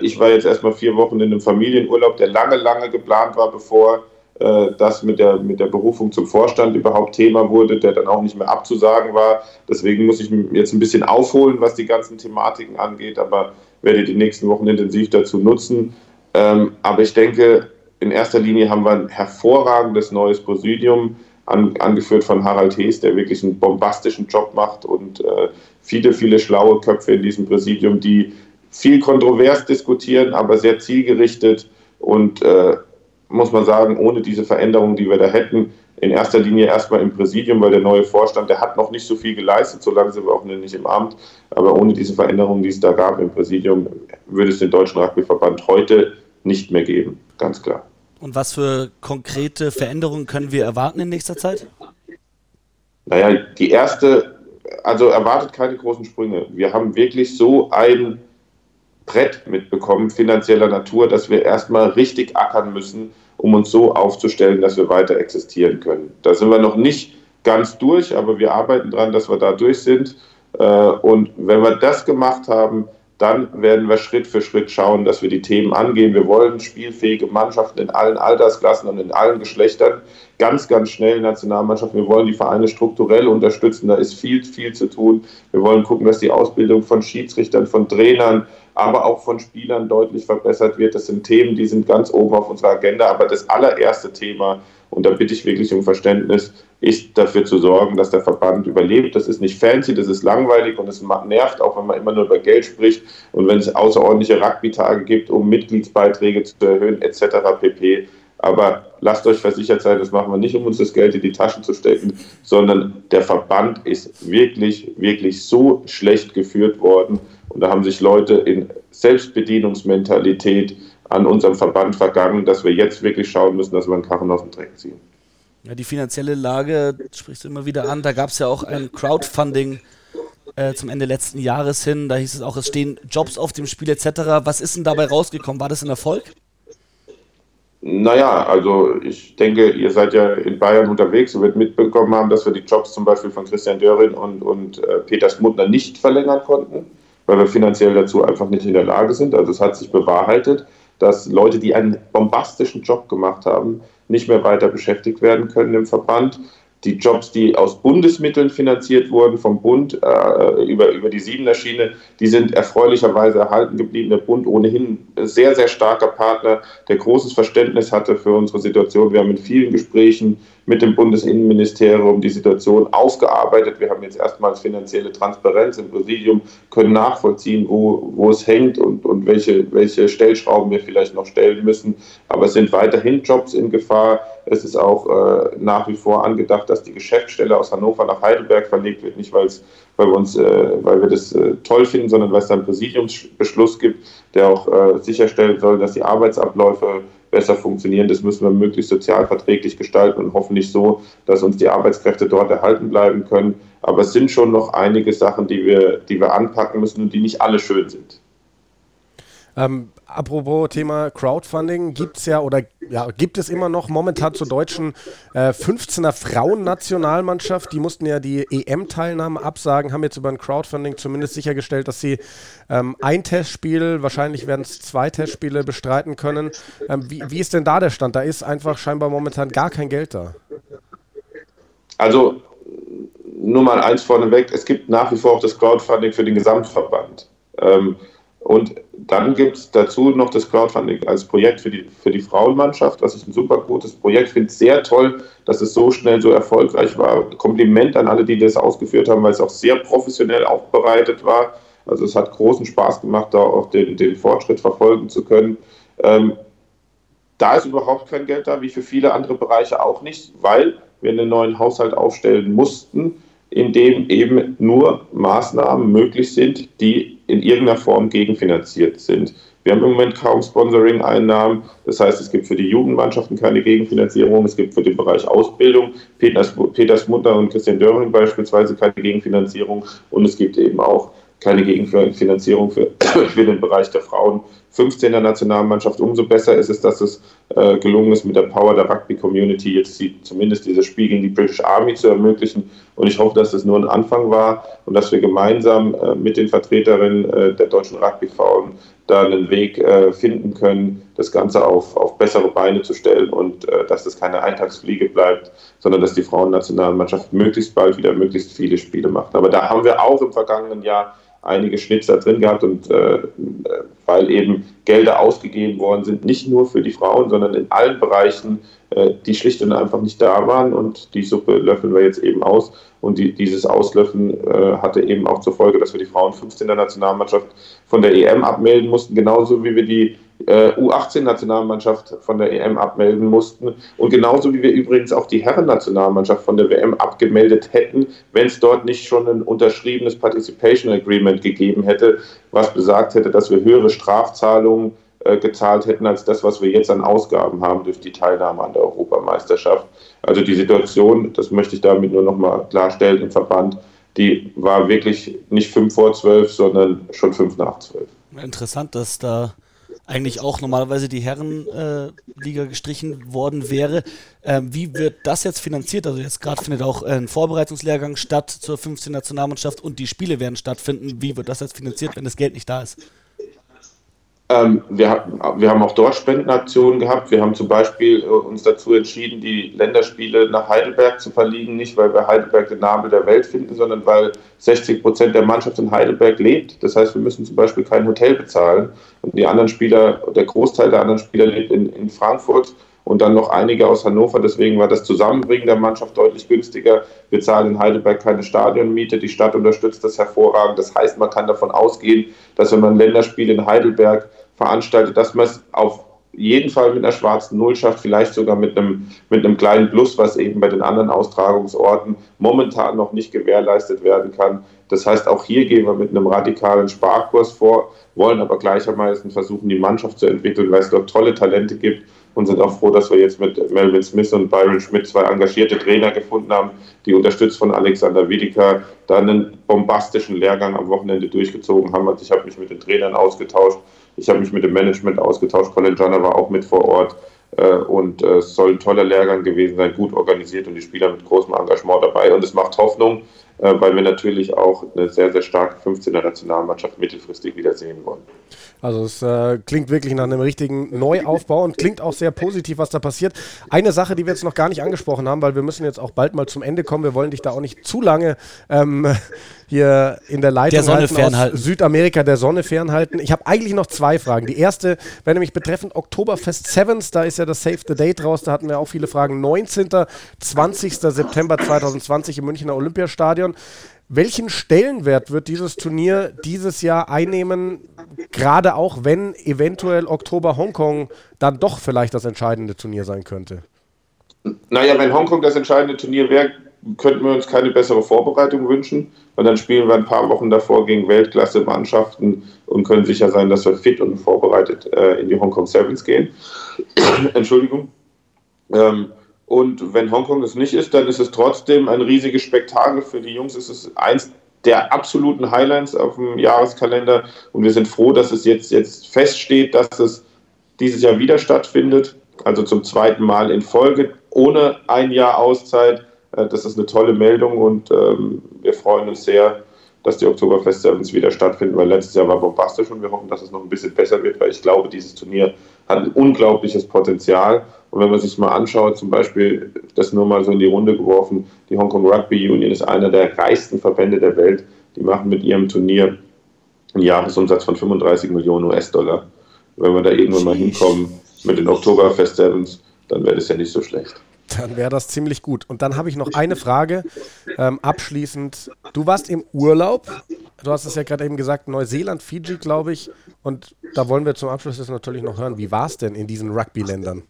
Ich war jetzt erstmal vier Wochen in einem Familienurlaub, der lange, lange geplant war, bevor das mit der, mit der Berufung zum Vorstand überhaupt Thema wurde, der dann auch nicht mehr abzusagen war. Deswegen muss ich jetzt ein bisschen aufholen, was die ganzen Thematiken angeht, aber werde die nächsten Wochen intensiv dazu nutzen. Ähm, aber ich denke, in erster Linie haben wir ein hervorragendes neues Präsidium, an, angeführt von Harald Hees, der wirklich einen bombastischen Job macht und äh, viele, viele schlaue Köpfe in diesem Präsidium, die viel kontrovers diskutieren, aber sehr zielgerichtet und äh, muss man sagen, ohne diese Veränderungen, die wir da hätten, in erster Linie erstmal im Präsidium, weil der neue Vorstand, der hat noch nicht so viel geleistet, solange sind wir auch nicht im Amt. Aber ohne diese Veränderungen, die es da gab im Präsidium, würde es den Deutschen Rugbyverband heute nicht mehr geben, ganz klar. Und was für konkrete Veränderungen können wir erwarten in nächster Zeit? Naja, die erste, also erwartet keine großen Sprünge. Wir haben wirklich so ein Brett mitbekommen, finanzieller Natur, dass wir erstmal richtig ackern müssen, um uns so aufzustellen, dass wir weiter existieren können. Da sind wir noch nicht ganz durch, aber wir arbeiten daran, dass wir da durch sind. Äh, und wenn wir das gemacht haben, dann werden wir Schritt für Schritt schauen, dass wir die Themen angehen. Wir wollen spielfähige Mannschaften in allen Altersklassen und in allen Geschlechtern. Ganz, ganz schnell Nationalmannschaften. Wir wollen die Vereine strukturell unterstützen. Da ist viel, viel zu tun. Wir wollen gucken, dass die Ausbildung von Schiedsrichtern, von Trainern, aber auch von Spielern deutlich verbessert wird. Das sind Themen, die sind ganz oben auf unserer Agenda. Aber das allererste Thema, und da bitte ich wirklich um Verständnis, ist dafür zu sorgen, dass der Verband überlebt. Das ist nicht fancy, das ist langweilig und es nervt, auch wenn man immer nur über Geld spricht und wenn es außerordentliche Rugby-Tage gibt, um Mitgliedsbeiträge zu erhöhen etc. pp. Aber lasst euch versichert sein, das machen wir nicht, um uns das Geld in die Taschen zu stecken, sondern der Verband ist wirklich, wirklich so schlecht geführt worden. Und da haben sich Leute in Selbstbedienungsmentalität an unserem Verband vergangen, dass wir jetzt wirklich schauen müssen, dass wir einen Karren aus dem Dreck ziehen. Ja, die finanzielle Lage sprichst du immer wieder an. Da gab es ja auch ein Crowdfunding äh, zum Ende letzten Jahres hin. Da hieß es auch, es stehen Jobs auf dem Spiel etc. Was ist denn dabei rausgekommen? War das ein Erfolg? Naja, also ich denke, ihr seid ja in Bayern unterwegs und wird mitbekommen haben, dass wir die Jobs zum Beispiel von Christian Döring und, und äh, Peter Smutner nicht verlängern konnten, weil wir finanziell dazu einfach nicht in der Lage sind. Also es hat sich bewahrheitet, dass Leute, die einen bombastischen Job gemacht haben, nicht mehr weiter beschäftigt werden können im Verband die Jobs, die aus Bundesmitteln finanziert wurden, vom Bund äh, über, über die Siebener Schiene, die sind erfreulicherweise erhalten geblieben. Der Bund ohnehin sehr, sehr starker Partner, der großes Verständnis hatte für unsere Situation. Wir haben in vielen Gesprächen mit dem Bundesinnenministerium die Situation aufgearbeitet. Wir haben jetzt erstmals finanzielle Transparenz im Präsidium, können nachvollziehen, wo, wo es hängt und, und welche, welche Stellschrauben wir vielleicht noch stellen müssen. Aber es sind weiterhin Jobs in Gefahr. Es ist auch äh, nach wie vor angedacht, dass die Geschäftsstelle aus Hannover nach Heidelberg verlegt wird, nicht weil weil wir, uns, äh, weil wir das äh, toll finden, sondern weil es da einen Präsidiumsbeschluss gibt, der auch äh, sicherstellen soll, dass die Arbeitsabläufe besser funktionieren. Das müssen wir möglichst sozialverträglich gestalten und hoffentlich so, dass uns die Arbeitskräfte dort erhalten bleiben können. Aber es sind schon noch einige Sachen, die wir, die wir anpacken müssen und die nicht alle schön sind. Ähm, apropos Thema Crowdfunding, gibt es ja oder ja, gibt es immer noch momentan zur deutschen äh, 15er Frauennationalmannschaft. Die mussten ja die EM-Teilnahme absagen, haben jetzt über ein Crowdfunding zumindest sichergestellt, dass sie ähm, ein Testspiel, wahrscheinlich werden es zwei Testspiele bestreiten können. Ähm, wie, wie ist denn da der Stand? Da ist einfach scheinbar momentan gar kein Geld da. Also nur mal eins vorneweg, es gibt nach wie vor auch das Crowdfunding für den Gesamtverband. Ähm, und dann gibt es dazu noch das Crowdfunding als Projekt für die, für die Frauenmannschaft. Das ist ein super gutes Projekt. Ich finde es sehr toll, dass es so schnell so erfolgreich war. Kompliment an alle, die das ausgeführt haben, weil es auch sehr professionell aufbereitet war. Also es hat großen Spaß gemacht, da auch den, den Fortschritt verfolgen zu können. Ähm, da ist überhaupt kein Geld da, wie für viele andere Bereiche auch nicht, weil wir einen neuen Haushalt aufstellen mussten, in dem eben nur Maßnahmen möglich sind, die in irgendeiner Form gegenfinanziert sind. Wir haben im Moment kaum Sponsoring-Einnahmen. Das heißt, es gibt für die Jugendmannschaften keine Gegenfinanzierung. Es gibt für den Bereich Ausbildung Peters, Peters Mutter und Christian Döring beispielsweise keine Gegenfinanzierung. Und es gibt eben auch keine Gegenfinanzierung für, für den Bereich der Frauen. 15er Nationalmannschaft. Umso besser ist es, dass es äh, gelungen ist, mit der Power der Rugby-Community jetzt die, zumindest dieses Spiel gegen die British Army zu ermöglichen. Und ich hoffe, dass das nur ein Anfang war und dass wir gemeinsam äh, mit den Vertreterinnen äh, der deutschen Rugby-Frauen da einen Weg äh, finden können, das Ganze auf, auf bessere Beine zu stellen und äh, dass das keine Eintagsfliege bleibt, sondern dass die Frauennationalmannschaft möglichst bald wieder möglichst viele Spiele macht. Aber da haben wir auch im vergangenen Jahr einige Schnitzer drin gehabt und äh, weil eben Gelder ausgegeben worden sind, nicht nur für die Frauen, sondern in allen Bereichen, äh, die schlicht und einfach nicht da waren und die Suppe löffeln wir jetzt eben aus. Und die, dieses Auslöffeln äh, hatte eben auch zur Folge, dass wir die Frauen 15 der Nationalmannschaft von der EM abmelden mussten, genauso wie wir die äh, U18-Nationalmannschaft von der EM abmelden mussten. Und genauso wie wir übrigens auch die Herren-Nationalmannschaft von der WM abgemeldet hätten, wenn es dort nicht schon ein unterschriebenes Participation Agreement gegeben hätte, was besagt hätte, dass wir höhere Strafzahlungen äh, gezahlt hätten als das, was wir jetzt an Ausgaben haben durch die Teilnahme an der Europameisterschaft. Also die Situation, das möchte ich damit nur noch mal klarstellen im Verband, die war wirklich nicht fünf vor zwölf, sondern schon fünf nach zwölf. Interessant, dass da eigentlich auch normalerweise die Herrenliga äh, gestrichen worden wäre. Ähm, wie wird das jetzt finanziert? Also jetzt gerade findet auch ein Vorbereitungslehrgang statt zur 15 Nationalmannschaft und die Spiele werden stattfinden. Wie wird das jetzt finanziert, wenn das Geld nicht da ist? Ähm, wir, wir, haben auch dort Spendenaktionen gehabt. Wir haben zum Beispiel äh, uns dazu entschieden, die Länderspiele nach Heidelberg zu verlegen. Nicht, weil wir Heidelberg den Nabel der Welt finden, sondern weil 60 Prozent der Mannschaft in Heidelberg lebt. Das heißt, wir müssen zum Beispiel kein Hotel bezahlen. Und die anderen Spieler, der Großteil der anderen Spieler lebt in, in Frankfurt und dann noch einige aus Hannover. Deswegen war das Zusammenbringen der Mannschaft deutlich günstiger. Wir zahlen in Heidelberg keine Stadionmiete. Die Stadt unterstützt das hervorragend. Das heißt, man kann davon ausgehen, dass wenn man ein Länderspiel in Heidelberg veranstaltet, dass man es auf jeden Fall mit einer schwarzen Null schafft, vielleicht sogar mit einem, mit einem kleinen Plus, was eben bei den anderen Austragungsorten momentan noch nicht gewährleistet werden kann. Das heißt, auch hier gehen wir mit einem radikalen Sparkurs vor, wollen aber gleichermaßen versuchen, die Mannschaft zu entwickeln, weil es dort tolle Talente gibt und sind auch froh, dass wir jetzt mit Melvin Smith und Byron Schmidt zwei engagierte Trainer gefunden haben, die unterstützt von Alexander Wiedeker da einen bombastischen Lehrgang am Wochenende durchgezogen haben. Also ich habe mich mit den Trainern ausgetauscht ich habe mich mit dem Management ausgetauscht. Colin Johnner war auch mit vor Ort. Äh, und äh, es soll ein toller Lehrgang gewesen sein, gut organisiert und die Spieler mit großem Engagement dabei. Und es macht Hoffnung, äh, weil wir natürlich auch eine sehr, sehr starke 15er Nationalmannschaft mittelfristig wiedersehen wollen. Also es äh, klingt wirklich nach einem richtigen Neuaufbau und klingt auch sehr positiv, was da passiert. Eine Sache, die wir jetzt noch gar nicht angesprochen haben, weil wir müssen jetzt auch bald mal zum Ende kommen. Wir wollen dich da auch nicht zu lange ähm, hier in der Leitung der Sonne fernhalten. Südamerika der Sonne fernhalten. Ich habe eigentlich noch zwei Fragen. Die erste wäre nämlich betreffend Oktoberfest Sevens. Da ist ja das Save the Date raus. Da hatten wir auch viele Fragen. 19. 20. September 2020 im Münchner Olympiastadion. Welchen Stellenwert wird dieses Turnier dieses Jahr einnehmen, gerade auch wenn eventuell Oktober Hongkong dann doch vielleicht das entscheidende Turnier sein könnte? Naja, wenn Hongkong das entscheidende Turnier wäre, könnten wir uns keine bessere Vorbereitung wünschen, weil dann spielen wir ein paar Wochen davor gegen Weltklasse-Mannschaften und können sicher sein, dass wir fit und vorbereitet äh, in die Hongkong Sevens gehen. Entschuldigung. Ähm, und wenn Hongkong es nicht ist, dann ist es trotzdem ein riesiges Spektakel für die Jungs. Es ist eins der absoluten Highlights auf dem Jahreskalender. Und wir sind froh, dass es jetzt, jetzt feststeht, dass es dieses Jahr wieder stattfindet. Also zum zweiten Mal in Folge, ohne ein Jahr Auszeit. Äh, das ist eine tolle Meldung und ähm, wir freuen uns sehr, dass die Oktoberfest Sevens wieder stattfinden, weil letztes Jahr war bombastisch und wir hoffen, dass es noch ein bisschen besser wird, weil ich glaube, dieses Turnier hat ein unglaubliches Potenzial. Und wenn man sich mal anschaut, zum Beispiel, das nur mal so in die Runde geworfen, die Hong Kong Rugby Union ist einer der reichsten Verbände der Welt. Die machen mit ihrem Turnier einen Jahresumsatz von 35 Millionen US-Dollar. Wenn wir da irgendwann mal hinkommen mit den Oktoberfest Sevens, dann wäre das ja nicht so schlecht. Dann wäre das ziemlich gut. Und dann habe ich noch eine Frage ähm, abschließend. Du warst im Urlaub. Du hast es ja gerade eben gesagt, Neuseeland, Fiji, glaube ich. Und da wollen wir zum Abschluss jetzt natürlich noch hören. Wie war es denn in diesen Rugby-Ländern?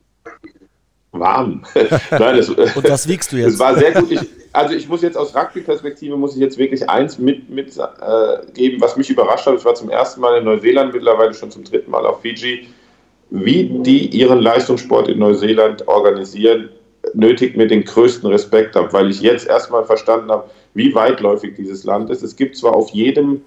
Warm. Nein, das, Und das wiegst du jetzt. Es war sehr gut. Ich, also ich muss jetzt aus Rugby-Perspektive muss ich jetzt wirklich eins mitgeben, mit, äh, was mich überrascht hat. Ich war zum ersten Mal in Neuseeland, mittlerweile schon zum dritten Mal auf Fiji. Wie die ihren Leistungssport in Neuseeland organisieren, nötigt mir den größten Respekt ab, weil ich jetzt erstmal verstanden habe, wie weitläufig dieses Land ist. Es gibt zwar auf jedem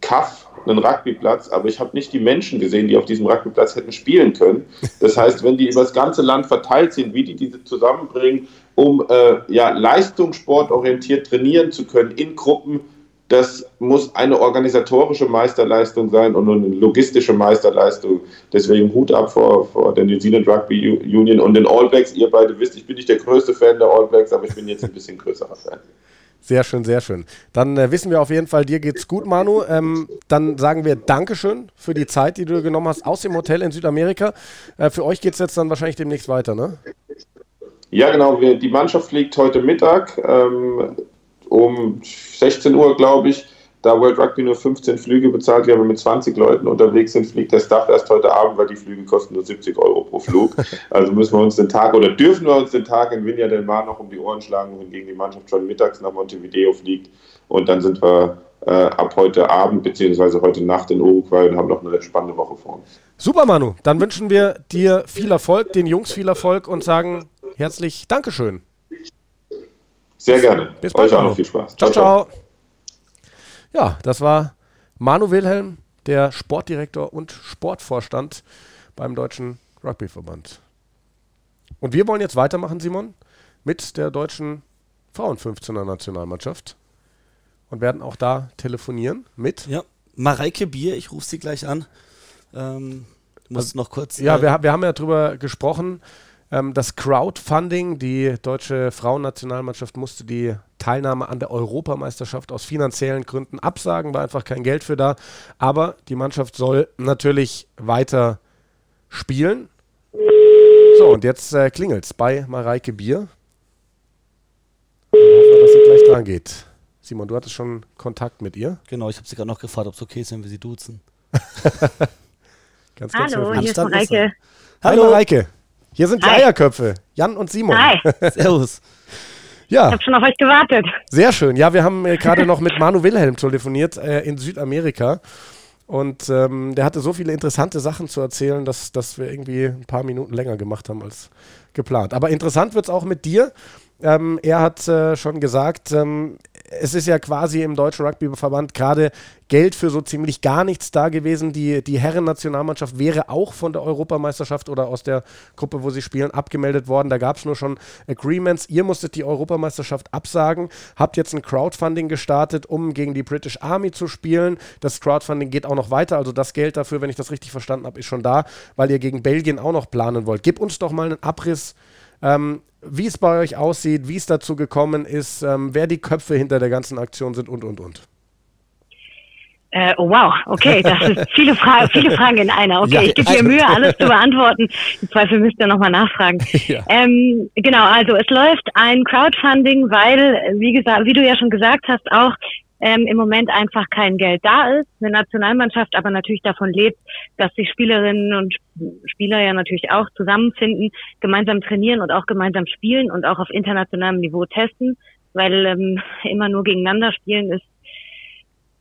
Kaff einen Rugbyplatz, aber ich habe nicht die Menschen gesehen, die auf diesem Rugbyplatz hätten spielen können. Das heißt, wenn die über das ganze Land verteilt sind, wie die diese zusammenbringen, um äh, ja, leistungssportorientiert trainieren zu können in Gruppen, das muss eine organisatorische Meisterleistung sein und eine logistische Meisterleistung. Deswegen Hut ab vor, vor der New Zealand Rugby Union und den All Blacks. Ihr beide wisst, ich bin nicht der größte Fan der All Blacks, aber ich bin jetzt ein bisschen größerer Fan. Sehr schön, sehr schön. Dann äh, wissen wir auf jeden Fall, dir geht's gut, Manu. Ähm, dann sagen wir Dankeschön für die Zeit, die du genommen hast aus dem Hotel in Südamerika. Äh, für euch geht es jetzt dann wahrscheinlich demnächst weiter, ne? Ja, genau. Wir, die Mannschaft fliegt heute Mittag. Ähm, um 16 Uhr, glaube ich, da World Rugby nur 15 Flüge bezahlt, wir aber mit 20 Leuten unterwegs sind, fliegt der Staff erst heute Abend, weil die Flüge kosten nur 70 Euro pro Flug. Also müssen wir uns den Tag oder dürfen wir uns den Tag in Viña del Mar noch um die Ohren schlagen, wohingegen die Mannschaft schon mittags nach Montevideo fliegt. Und dann sind wir äh, ab heute Abend bzw. heute Nacht in Uruguay und haben noch eine spannende Woche vor uns. Super, Manu. Dann wünschen wir dir viel Erfolg, den Jungs viel Erfolg und sagen herzlich Dankeschön. Sehr gerne. Bis bald. Euch auch noch viel Spaß. ciao. ciao. ciao. Ja, das war Manu Wilhelm, der Sportdirektor und Sportvorstand beim Deutschen Rugbyverband. Und wir wollen jetzt weitermachen, Simon, mit der deutschen Frauen-15er Nationalmannschaft und werden auch da telefonieren mit. Ja, Mareike Bier, ich rufe sie gleich an. Ähm, muss also, noch kurz. Ja, äh, wir, wir haben ja darüber gesprochen. Ähm, das Crowdfunding, die deutsche Frauennationalmannschaft musste die Teilnahme an der Europameisterschaft aus finanziellen Gründen absagen, war einfach kein Geld für da. Aber die Mannschaft soll natürlich weiter spielen. So, und jetzt äh, klingelt es bei Mareike Bier. Und hoffen wir, dass sie gleich dran geht. Simon, du hattest schon Kontakt mit ihr. Genau, ich habe sie gerade noch gefragt, ob es okay ist, wenn wir sie duzen. ganz, ganz Hallo, hier ist Mareike. Hallo Mareike. Hier sind die Hi. Eierköpfe. Jan und Simon. Hi. Servus. Ja. Ich habe schon auf euch gewartet. Sehr schön. Ja, wir haben äh, gerade noch mit Manu Wilhelm telefoniert äh, in Südamerika. Und ähm, der hatte so viele interessante Sachen zu erzählen, dass, dass wir irgendwie ein paar Minuten länger gemacht haben als geplant. Aber interessant wird es auch mit dir. Ähm, er hat äh, schon gesagt, ähm, es ist ja quasi im Deutschen Rugbyverband gerade Geld für so ziemlich gar nichts da gewesen. Die, die Herren-Nationalmannschaft wäre auch von der Europameisterschaft oder aus der Gruppe, wo sie spielen, abgemeldet worden. Da gab es nur schon Agreements. Ihr musstet die Europameisterschaft absagen, habt jetzt ein Crowdfunding gestartet, um gegen die British Army zu spielen. Das Crowdfunding geht auch noch weiter, also das Geld dafür, wenn ich das richtig verstanden habe, ist schon da, weil ihr gegen Belgien auch noch planen wollt. Gib uns doch mal einen Abriss ähm, wie es bei euch aussieht, wie es dazu gekommen ist, ähm, wer die Köpfe hinter der ganzen Aktion sind und, und, und. Äh, oh wow, okay, das sind viele, Fra viele Fragen in einer. Okay, ja, ich gebe mir also Mühe, alles zu beantworten. Im Zweifel müsst ihr nochmal nachfragen. Ja. Ähm, genau, also es läuft ein Crowdfunding, weil, wie gesagt, wie du ja schon gesagt hast, auch ähm, im Moment einfach kein Geld da ist. Eine Nationalmannschaft aber natürlich davon lebt, dass sich Spielerinnen und Spieler ja natürlich auch zusammenfinden, gemeinsam trainieren und auch gemeinsam spielen und auch auf internationalem Niveau testen, weil ähm, immer nur gegeneinander spielen ist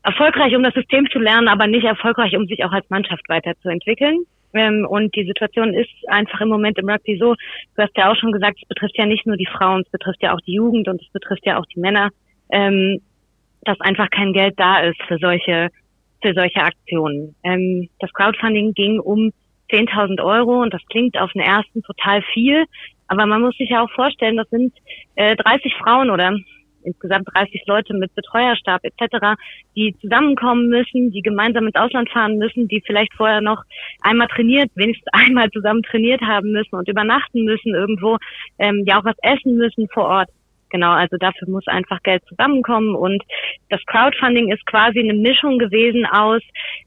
erfolgreich, um das System zu lernen, aber nicht erfolgreich, um sich auch als Mannschaft weiterzuentwickeln. Ähm, und die Situation ist einfach im Moment im Rugby so, du hast ja auch schon gesagt, es betrifft ja nicht nur die Frauen, es betrifft ja auch die Jugend und es betrifft ja auch die Männer. Ähm, dass einfach kein Geld da ist für solche, für solche Aktionen. Ähm, das Crowdfunding ging um 10.000 Euro und das klingt auf den ersten total viel, aber man muss sich ja auch vorstellen, das sind äh, 30 Frauen oder insgesamt 30 Leute mit Betreuerstab etc., die zusammenkommen müssen, die gemeinsam ins Ausland fahren müssen, die vielleicht vorher noch einmal trainiert, wenigstens einmal zusammen trainiert haben müssen und übernachten müssen irgendwo, ähm, ja auch was essen müssen vor Ort. Genau, also dafür muss einfach Geld zusammenkommen und das Crowdfunding ist quasi eine Mischung gewesen aus,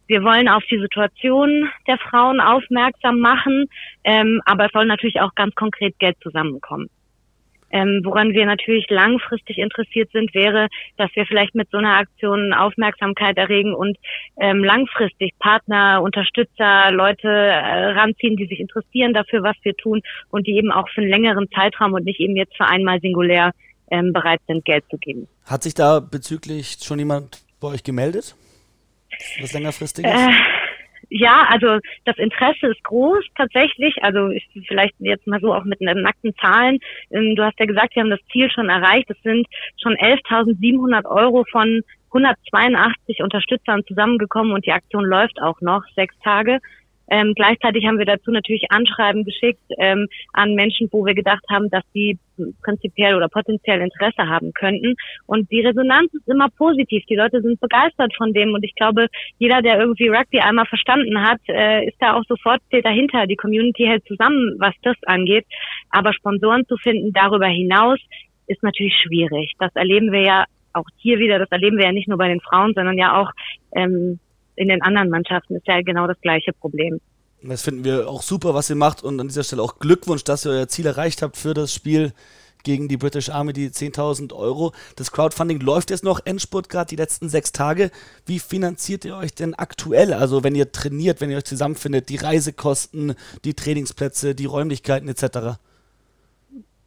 wir wollen auf die Situation der Frauen aufmerksam machen, ähm, aber es soll natürlich auch ganz konkret Geld zusammenkommen. Ähm, woran wir natürlich langfristig interessiert sind, wäre, dass wir vielleicht mit so einer Aktion Aufmerksamkeit erregen und ähm, langfristig Partner, Unterstützer, Leute äh, ranziehen, die sich interessieren dafür, was wir tun und die eben auch für einen längeren Zeitraum und nicht eben jetzt für einmal singulär ähm, bereit sind, Geld zu geben. Hat sich da bezüglich schon jemand bei euch gemeldet? Was längerfristig ist? Äh, ja, also das Interesse ist groß tatsächlich. Also ich, vielleicht jetzt mal so auch mit nackten Zahlen. Ähm, du hast ja gesagt, wir haben das Ziel schon erreicht. Es sind schon 11.700 Euro von 182 Unterstützern zusammengekommen und die Aktion läuft auch noch sechs Tage. Ähm, gleichzeitig haben wir dazu natürlich Anschreiben geschickt ähm, an Menschen, wo wir gedacht haben, dass sie prinzipiell oder potenziell Interesse haben könnten. Und die Resonanz ist immer positiv. Die Leute sind begeistert von dem. Und ich glaube, jeder, der irgendwie Rugby einmal verstanden hat, äh, ist da auch sofort dahinter. Die Community hält zusammen, was das angeht. Aber Sponsoren zu finden darüber hinaus ist natürlich schwierig. Das erleben wir ja auch hier wieder. Das erleben wir ja nicht nur bei den Frauen, sondern ja auch ähm, in den anderen Mannschaften ist ja genau das gleiche Problem. Das finden wir auch super, was ihr macht und an dieser Stelle auch Glückwunsch, dass ihr euer Ziel erreicht habt für das Spiel gegen die British Army, die 10.000 Euro. Das Crowdfunding läuft jetzt noch, Endspurt gerade die letzten sechs Tage. Wie finanziert ihr euch denn aktuell? Also wenn ihr trainiert, wenn ihr euch zusammenfindet, die Reisekosten, die Trainingsplätze, die Räumlichkeiten etc.?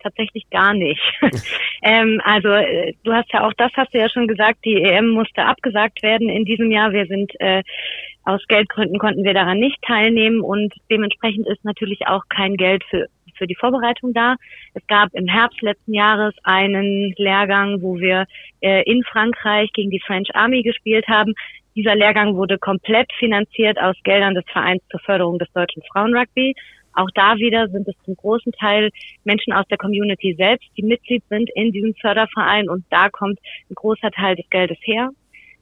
Tatsächlich gar nicht. ähm, also äh, du hast ja auch das hast du ja schon gesagt, die EM musste abgesagt werden in diesem Jahr. Wir sind äh, aus Geldgründen konnten wir daran nicht teilnehmen und dementsprechend ist natürlich auch kein Geld für für die Vorbereitung da. Es gab im Herbst letzten Jahres einen Lehrgang, wo wir äh, in Frankreich gegen die French Army gespielt haben. Dieser Lehrgang wurde komplett finanziert aus Geldern des Vereins zur Förderung des deutschen Frauenrugby. Auch da wieder sind es zum großen Teil Menschen aus der Community selbst, die Mitglied sind in diesem Förderverein und da kommt ein großer Teil des Geldes her.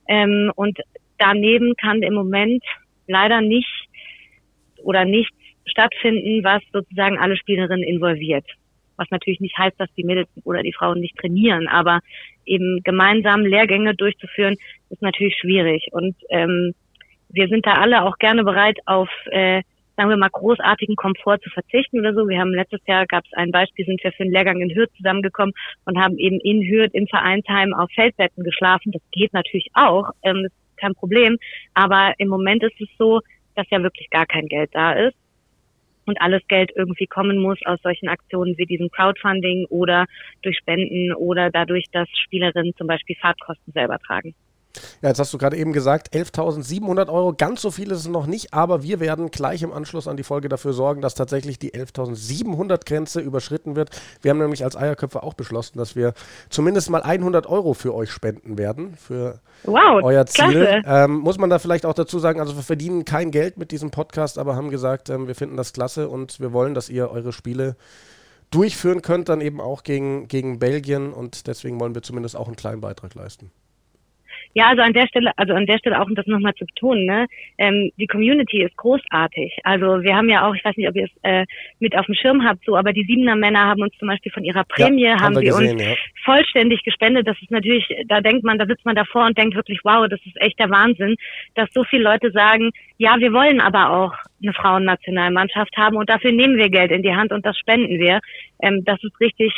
Ähm, und daneben kann im Moment leider nicht oder nichts stattfinden, was sozusagen alle Spielerinnen involviert. Was natürlich nicht heißt, dass die Mädels oder die Frauen nicht trainieren, aber eben gemeinsam Lehrgänge durchzuführen, ist natürlich schwierig. Und ähm, wir sind da alle auch gerne bereit, auf äh, sagen wir mal, großartigen Komfort zu verzichten oder so. Wir haben letztes Jahr, gab es ein Beispiel, sind wir für einen Lehrgang in Hürth zusammengekommen und haben eben in Hürth im Vereinsheim auf Feldbetten geschlafen. Das geht natürlich auch, ähm, ist kein Problem. Aber im Moment ist es so, dass ja wirklich gar kein Geld da ist und alles Geld irgendwie kommen muss aus solchen Aktionen wie diesem Crowdfunding oder durch Spenden oder dadurch, dass Spielerinnen zum Beispiel Fahrtkosten selber tragen. Ja, jetzt hast du gerade eben gesagt, 11.700 Euro. Ganz so viel ist es noch nicht, aber wir werden gleich im Anschluss an die Folge dafür sorgen, dass tatsächlich die 11.700 Grenze überschritten wird. Wir haben nämlich als Eierköpfe auch beschlossen, dass wir zumindest mal 100 Euro für euch spenden werden, für wow, euer Ziel. Ähm, muss man da vielleicht auch dazu sagen, also wir verdienen kein Geld mit diesem Podcast, aber haben gesagt, ähm, wir finden das klasse und wir wollen, dass ihr eure Spiele durchführen könnt, dann eben auch gegen, gegen Belgien und deswegen wollen wir zumindest auch einen kleinen Beitrag leisten. Ja, also an der Stelle, also an der Stelle auch, um das nochmal zu betonen, ne, ähm, die Community ist großartig. Also wir haben ja auch, ich weiß nicht, ob ihr es äh, mit auf dem Schirm habt, so, aber die Siebener Männer haben uns zum Beispiel von ihrer Prämie, ja, haben, haben sie gesehen, uns ja. vollständig gespendet. Das ist natürlich, da denkt man, da sitzt man davor und denkt wirklich, wow, das ist echt der Wahnsinn, dass so viele Leute sagen, ja, wir wollen aber auch eine Frauennationalmannschaft haben und dafür nehmen wir Geld in die Hand und das spenden wir. Ähm, das ist richtig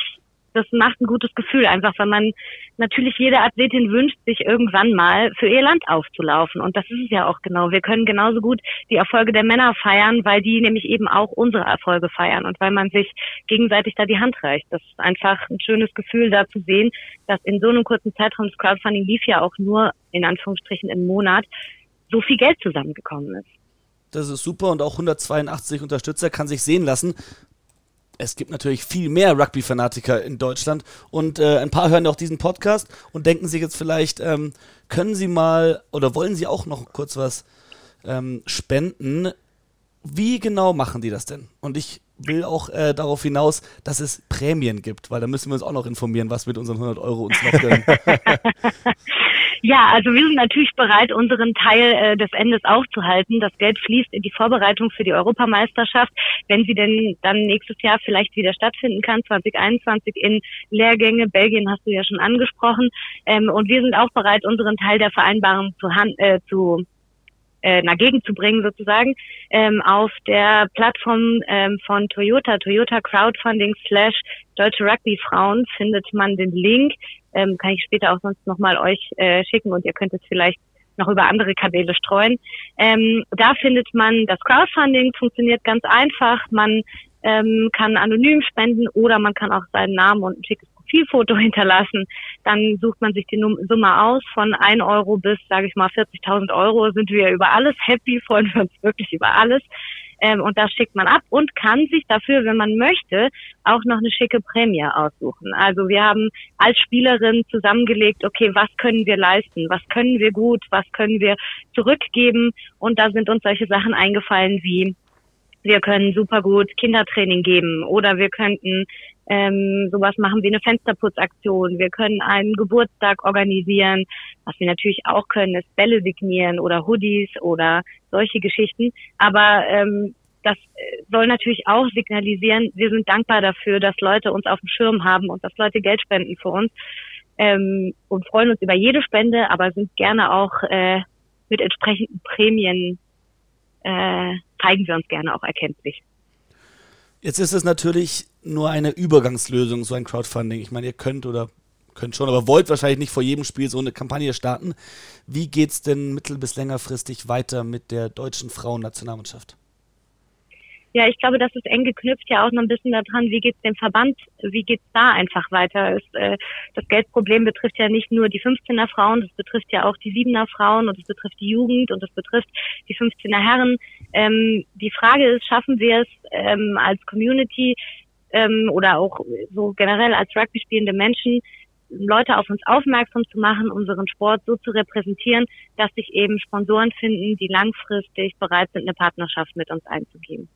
das macht ein gutes Gefühl, einfach weil man natürlich jede Athletin wünscht, sich irgendwann mal für ihr Land aufzulaufen. Und das ist es ja auch genau. Wir können genauso gut die Erfolge der Männer feiern, weil die nämlich eben auch unsere Erfolge feiern und weil man sich gegenseitig da die Hand reicht. Das ist einfach ein schönes Gefühl, da zu sehen, dass in so einem kurzen Zeitraum, das Crowdfunding lief ja auch nur in Anführungsstrichen im Monat, so viel Geld zusammengekommen ist. Das ist super und auch 182 Unterstützer kann sich sehen lassen es gibt natürlich viel mehr Rugby-Fanatiker in Deutschland und äh, ein paar hören auch diesen Podcast und denken sich jetzt vielleicht, ähm, können Sie mal oder wollen Sie auch noch kurz was ähm, spenden? Wie genau machen die das denn? Und ich will auch äh, darauf hinaus, dass es Prämien gibt, weil da müssen wir uns auch noch informieren, was mit unseren 100 Euro uns noch gönnen. Ja, also wir sind natürlich bereit, unseren Teil äh, des Endes aufzuhalten. Das Geld fließt in die Vorbereitung für die Europameisterschaft, wenn sie denn dann nächstes Jahr vielleicht wieder stattfinden kann, 2021 in Lehrgänge. Belgien hast du ja schon angesprochen. Ähm, und wir sind auch bereit, unseren Teil der Vereinbarung zu, hand, äh, zu äh, na, gegenzubringen sozusagen ähm, auf der Plattform ähm, von Toyota, Toyota Crowdfunding slash Deutsche Rugby Frauen findet man den Link ähm, kann ich später auch sonst nochmal euch äh, schicken und ihr könnt es vielleicht noch über andere Kanäle streuen. Ähm, da findet man das Crowdfunding, funktioniert ganz einfach. Man ähm, kann anonym spenden oder man kann auch seinen Namen und ein schickes Profilfoto hinterlassen. Dann sucht man sich die Summe aus von 1 Euro bis, sage ich mal, 40.000 Euro. Sind wir über alles happy, freuen wir uns wirklich über alles. Ähm, und das schickt man ab und kann sich dafür, wenn man möchte, auch noch eine schicke Prämie aussuchen. Also wir haben als Spielerin zusammengelegt, okay, was können wir leisten, was können wir gut, was können wir zurückgeben. Und da sind uns solche Sachen eingefallen wie wir können super gut Kindertraining geben oder wir könnten ähm, sowas machen wie eine Fensterputzaktion. Wir können einen Geburtstag organisieren. Was wir natürlich auch können, ist Bälle signieren oder Hoodies oder solche Geschichten. Aber ähm, das äh, soll natürlich auch signalisieren, wir sind dankbar dafür, dass Leute uns auf dem Schirm haben und dass Leute Geld spenden für uns ähm, und freuen uns über jede Spende, aber sind gerne auch äh, mit entsprechenden Prämien äh, zeigen wir uns gerne auch erkenntlich. Jetzt ist es natürlich nur eine Übergangslösung, so ein Crowdfunding. Ich meine, ihr könnt oder könnt schon, aber wollt wahrscheinlich nicht vor jedem Spiel so eine Kampagne starten. Wie geht es denn mittel- bis längerfristig weiter mit der deutschen Frauennationalmannschaft? Ja, ich glaube, das ist eng geknüpft ja auch noch ein bisschen daran, wie geht's dem Verband, wie geht's da einfach weiter. Es, äh, das Geldproblem betrifft ja nicht nur die 15er Frauen, das betrifft ja auch die 7er Frauen und es betrifft die Jugend und es betrifft die 15er Herren. Ähm, die Frage ist, schaffen wir es ähm, als Community ähm, oder auch so generell als Rugby spielende Menschen, Leute auf uns aufmerksam zu machen, unseren Sport so zu repräsentieren, dass sich eben Sponsoren finden, die langfristig bereit sind, eine Partnerschaft mit uns einzugehen.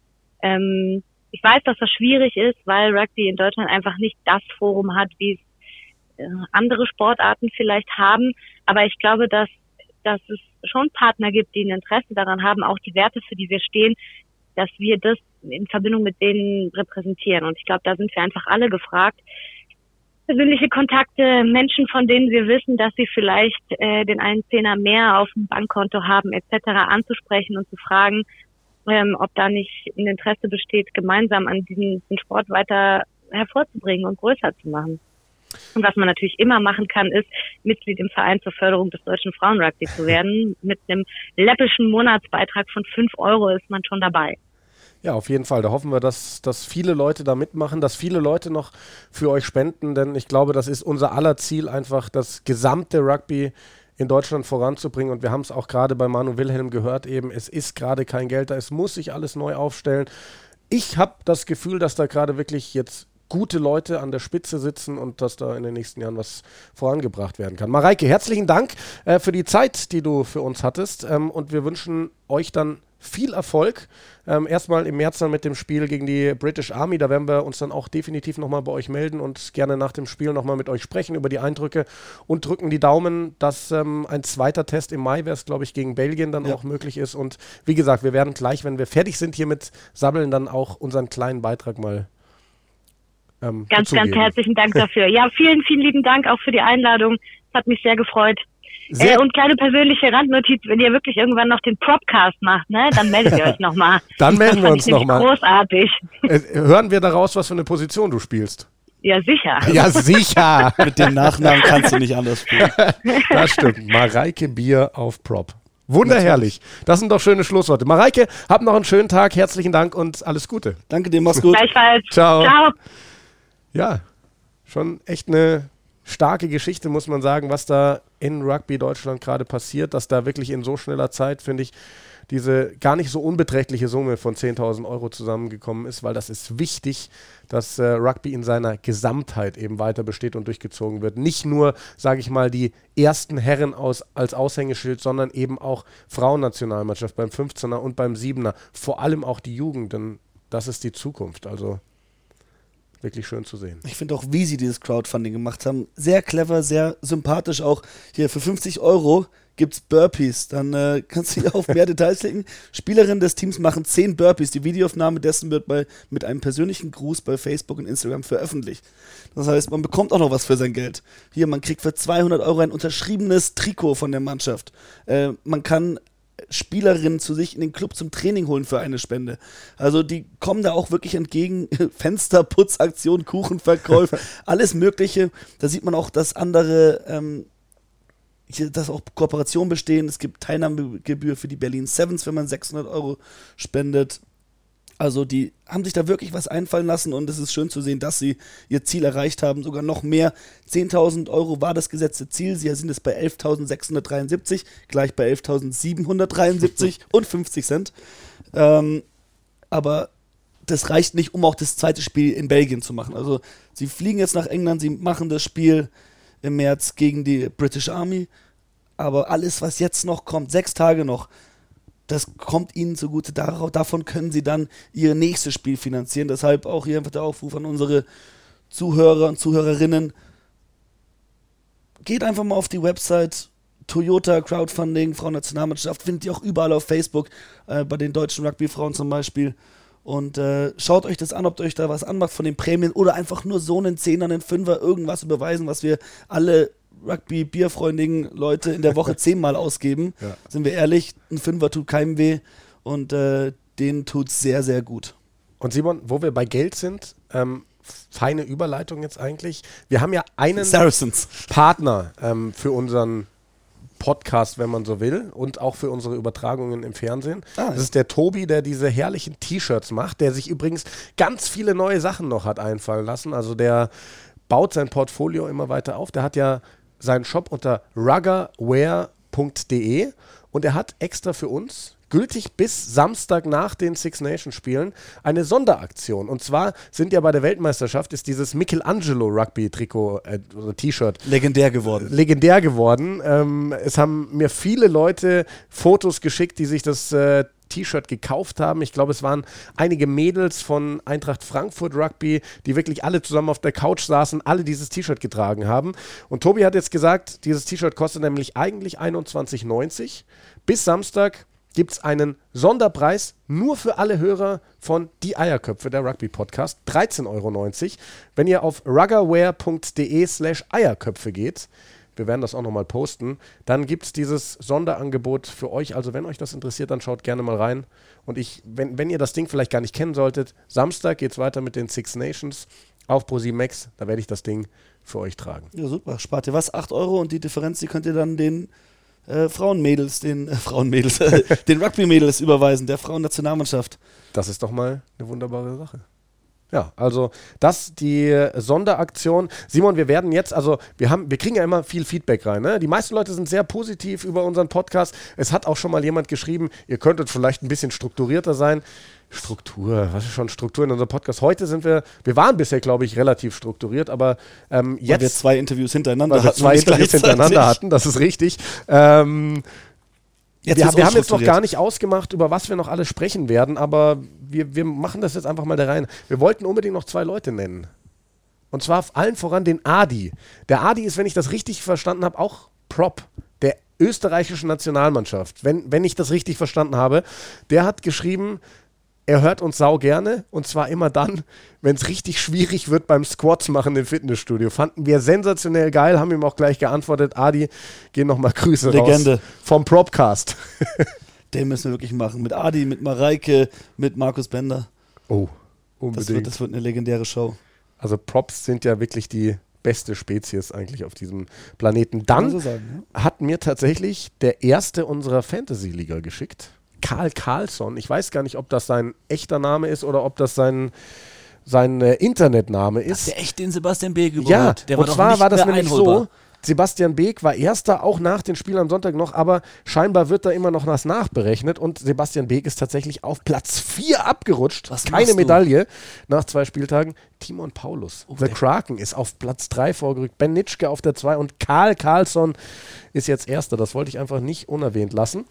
Ähm, ich weiß, dass das schwierig ist, weil Rugby in Deutschland einfach nicht das Forum hat, wie es äh, andere Sportarten vielleicht haben. Aber ich glaube, dass, dass es schon Partner gibt, die ein Interesse daran haben, auch die Werte, für die wir stehen, dass wir das in Verbindung mit denen repräsentieren. Und ich glaube, da sind wir einfach alle gefragt. Persönliche Kontakte, Menschen, von denen wir wissen, dass sie vielleicht äh, den einen Zehner mehr auf dem Bankkonto haben, etc., anzusprechen und zu fragen, ähm, ob da nicht ein Interesse besteht, gemeinsam an diesem, diesem Sport weiter hervorzubringen und größer zu machen. Und was man natürlich immer machen kann, ist, Mitglied im Verein zur Förderung des deutschen Frauenrugby zu werden. Mit einem läppischen Monatsbeitrag von fünf Euro ist man schon dabei. Ja, auf jeden Fall. Da hoffen wir, dass, dass viele Leute da mitmachen, dass viele Leute noch für euch spenden, denn ich glaube, das ist unser aller Ziel, einfach das gesamte Rugby in Deutschland voranzubringen. Und wir haben es auch gerade bei Manu Wilhelm gehört, eben, es ist gerade kein Geld da, es muss sich alles neu aufstellen. Ich habe das Gefühl, dass da gerade wirklich jetzt gute Leute an der Spitze sitzen und dass da in den nächsten Jahren was vorangebracht werden kann. Mareike, herzlichen Dank äh, für die Zeit, die du für uns hattest. Ähm, und wir wünschen euch dann viel Erfolg. Ähm, erstmal im März dann mit dem Spiel gegen die British Army. Da werden wir uns dann auch definitiv nochmal bei euch melden und gerne nach dem Spiel nochmal mit euch sprechen über die Eindrücke und drücken die Daumen, dass ähm, ein zweiter Test im Mai wäre es, glaube ich, gegen Belgien dann ja. auch möglich ist. Und wie gesagt, wir werden gleich, wenn wir fertig sind hier mit Sabbeln, dann auch unseren kleinen Beitrag mal ähm, ganz, ganz herzlichen Dank dafür. Ja, vielen, vielen lieben Dank auch für die Einladung. Es hat mich sehr gefreut. Sehr äh, und kleine persönliche Randnotiz, wenn ihr wirklich irgendwann noch den Propcast macht, ne, dann meldet ihr euch nochmal. Dann melden wir uns nochmal. Großartig. Äh, hören wir daraus, was für eine Position du spielst? Ja, sicher. Ja, sicher. Mit dem Nachnamen kannst du nicht anders spielen. Das stimmt. Mareike Bier auf Prop. Wunderherrlich. Das sind doch schöne Schlussworte. Mareike, hab noch einen schönen Tag. Herzlichen Dank und alles Gute. Danke dir, mach's gut. Gleichfalls. Ciao. Ciao. Ja, schon echt eine starke Geschichte, muss man sagen, was da in Rugby Deutschland gerade passiert, dass da wirklich in so schneller Zeit, finde ich, diese gar nicht so unbeträchtliche Summe von 10.000 Euro zusammengekommen ist, weil das ist wichtig, dass äh, Rugby in seiner Gesamtheit eben weiter besteht und durchgezogen wird. Nicht nur, sage ich mal, die ersten Herren aus, als Aushängeschild, sondern eben auch Frauennationalmannschaft beim 15er und beim 7er. Vor allem auch die Jugend, denn das ist die Zukunft. Also wirklich schön zu sehen. Ich finde auch, wie sie dieses Crowdfunding gemacht haben, sehr clever, sehr sympathisch auch. Hier für 50 Euro gibt es Burpees. Dann äh, kannst du hier auf mehr Details klicken. Spielerinnen des Teams machen 10 Burpees. Die Videoaufnahme dessen wird bei, mit einem persönlichen Gruß bei Facebook und Instagram veröffentlicht. Das heißt, man bekommt auch noch was für sein Geld. Hier, man kriegt für 200 Euro ein unterschriebenes Trikot von der Mannschaft. Äh, man kann Spielerinnen zu sich in den Club zum Training holen für eine Spende. Also die kommen da auch wirklich entgegen. Fensterputzaktion, Kuchenverkäufe, alles Mögliche. Da sieht man auch, dass andere, ähm, dass auch Kooperationen bestehen. Es gibt Teilnahmegebühr für die Berlin Sevens, wenn man 600 Euro spendet. Also die haben sich da wirklich was einfallen lassen und es ist schön zu sehen, dass sie ihr Ziel erreicht haben. Sogar noch mehr. 10.000 Euro war das gesetzte Ziel. Sie sind jetzt bei 11.673, gleich bei 11.773 und 50 Cent. Ähm, aber das reicht nicht, um auch das zweite Spiel in Belgien zu machen. Also sie fliegen jetzt nach England, sie machen das Spiel im März gegen die British Army. Aber alles, was jetzt noch kommt, sechs Tage noch, das kommt ihnen zugute. Darauf, davon können sie dann ihr nächstes Spiel finanzieren. Deshalb auch hier einfach der Aufruf an unsere Zuhörer und Zuhörerinnen. Geht einfach mal auf die Website Toyota Crowdfunding, Frauennationalmannschaft, findet ihr auch überall auf Facebook, äh, bei den deutschen Rugbyfrauen zum Beispiel. Und äh, schaut euch das an, ob euch da was anmacht von den Prämien oder einfach nur so einen Zehner, einen Fünfer, irgendwas überweisen, was wir alle Rugby-bierfreundigen Leute in der Woche zehnmal ausgeben. Ja. Sind wir ehrlich, ein Fünfer tut keinem weh und äh, denen tut sehr, sehr gut. Und Simon, wo wir bei Geld sind, ähm, feine Überleitung jetzt eigentlich. Wir haben ja einen Saracens. Partner ähm, für unseren Podcast, wenn man so will, und auch für unsere Übertragungen im Fernsehen. Ah, das ist der Tobi, der diese herrlichen T-Shirts macht, der sich übrigens ganz viele neue Sachen noch hat einfallen lassen. Also der baut sein Portfolio immer weiter auf. Der hat ja seinen Shop unter ruggerwear.de und er hat extra für uns gültig bis Samstag nach den Six Nations Spielen eine Sonderaktion. Und zwar sind ja bei der Weltmeisterschaft ist dieses Michelangelo Rugby Trikot äh, oder T-Shirt legendär geworden. Legendär geworden. Ähm, es haben mir viele Leute Fotos geschickt, die sich das äh, T-Shirt gekauft haben. Ich glaube, es waren einige Mädels von Eintracht Frankfurt Rugby, die wirklich alle zusammen auf der Couch saßen, alle dieses T-Shirt getragen haben. Und Tobi hat jetzt gesagt, dieses T-Shirt kostet nämlich eigentlich 21,90. Bis Samstag gibt es einen Sonderpreis nur für alle Hörer von Die Eierköpfe, der Rugby-Podcast, 13,90 Euro. Wenn ihr auf ruggerwear.de slash Eierköpfe geht, wir werden das auch nochmal posten. Dann gibt es dieses Sonderangebot für euch. Also, wenn euch das interessiert, dann schaut gerne mal rein. Und ich, wenn, wenn ihr das Ding vielleicht gar nicht kennen solltet, Samstag geht es weiter mit den Six Nations auf ProSimax. Da werde ich das Ding für euch tragen. Ja, super. Spart ihr was? 8 Euro und die Differenz, die könnt ihr dann den äh, Frauenmädels, den äh, Frauenmädels, den Rugby-Mädels überweisen, der Frauennationalmannschaft. Das ist doch mal eine wunderbare Sache. Ja, also das die Sonderaktion. Simon, wir werden jetzt, also wir haben, wir kriegen ja immer viel Feedback rein. Ne? Die meisten Leute sind sehr positiv über unseren Podcast. Es hat auch schon mal jemand geschrieben, ihr könntet vielleicht ein bisschen strukturierter sein. Struktur, was ist schon Struktur in unserem Podcast? Heute sind wir, wir waren bisher, glaube ich, relativ strukturiert, aber ähm, jetzt. Weil wir zwei Interviews hintereinander weil wir zwei Interviews hintereinander hatten, das ist richtig. Ähm, Jetzt wir, wir haben jetzt noch gar nicht ausgemacht, über was wir noch alles sprechen werden, aber wir, wir machen das jetzt einfach mal da rein. Wir wollten unbedingt noch zwei Leute nennen. Und zwar allen voran den Adi. Der Adi ist, wenn ich das richtig verstanden habe, auch Prop der österreichischen Nationalmannschaft. Wenn, wenn ich das richtig verstanden habe. Der hat geschrieben, er hört uns sau gerne und zwar immer dann, wenn es richtig schwierig wird beim Squats machen im Fitnessstudio. Fanden wir sensationell geil, haben ihm auch gleich geantwortet. Adi, gehen nochmal Grüße Legende. raus vom Propcast. Den müssen wir wirklich machen. Mit Adi, mit Mareike, mit Markus Bender. Oh, unbedingt. Das wird, das wird eine legendäre Show. Also Props sind ja wirklich die beste Spezies eigentlich auf diesem Planeten. Dann so sagen, ja? hat mir tatsächlich der erste unserer Fantasy-Liga geschickt. Karl Carlsson. Ich weiß gar nicht, ob das sein echter Name ist oder ob das sein, sein äh, Internetname ist. der echt den Sebastian Beek überholt. Ja, der war und zwar war das nämlich so, Sebastian Beek war erster, auch nach den Spielen am Sonntag noch, aber scheinbar wird da immer noch was nachberechnet und Sebastian Beek ist tatsächlich auf Platz 4 abgerutscht. Was Keine Medaille nach zwei Spieltagen. Timon Paulus, oh, The Kraken, ist auf Platz 3 vorgerückt. Ben Nitschke auf der 2 und Karl Carlsson ist jetzt erster. Das wollte ich einfach nicht unerwähnt lassen.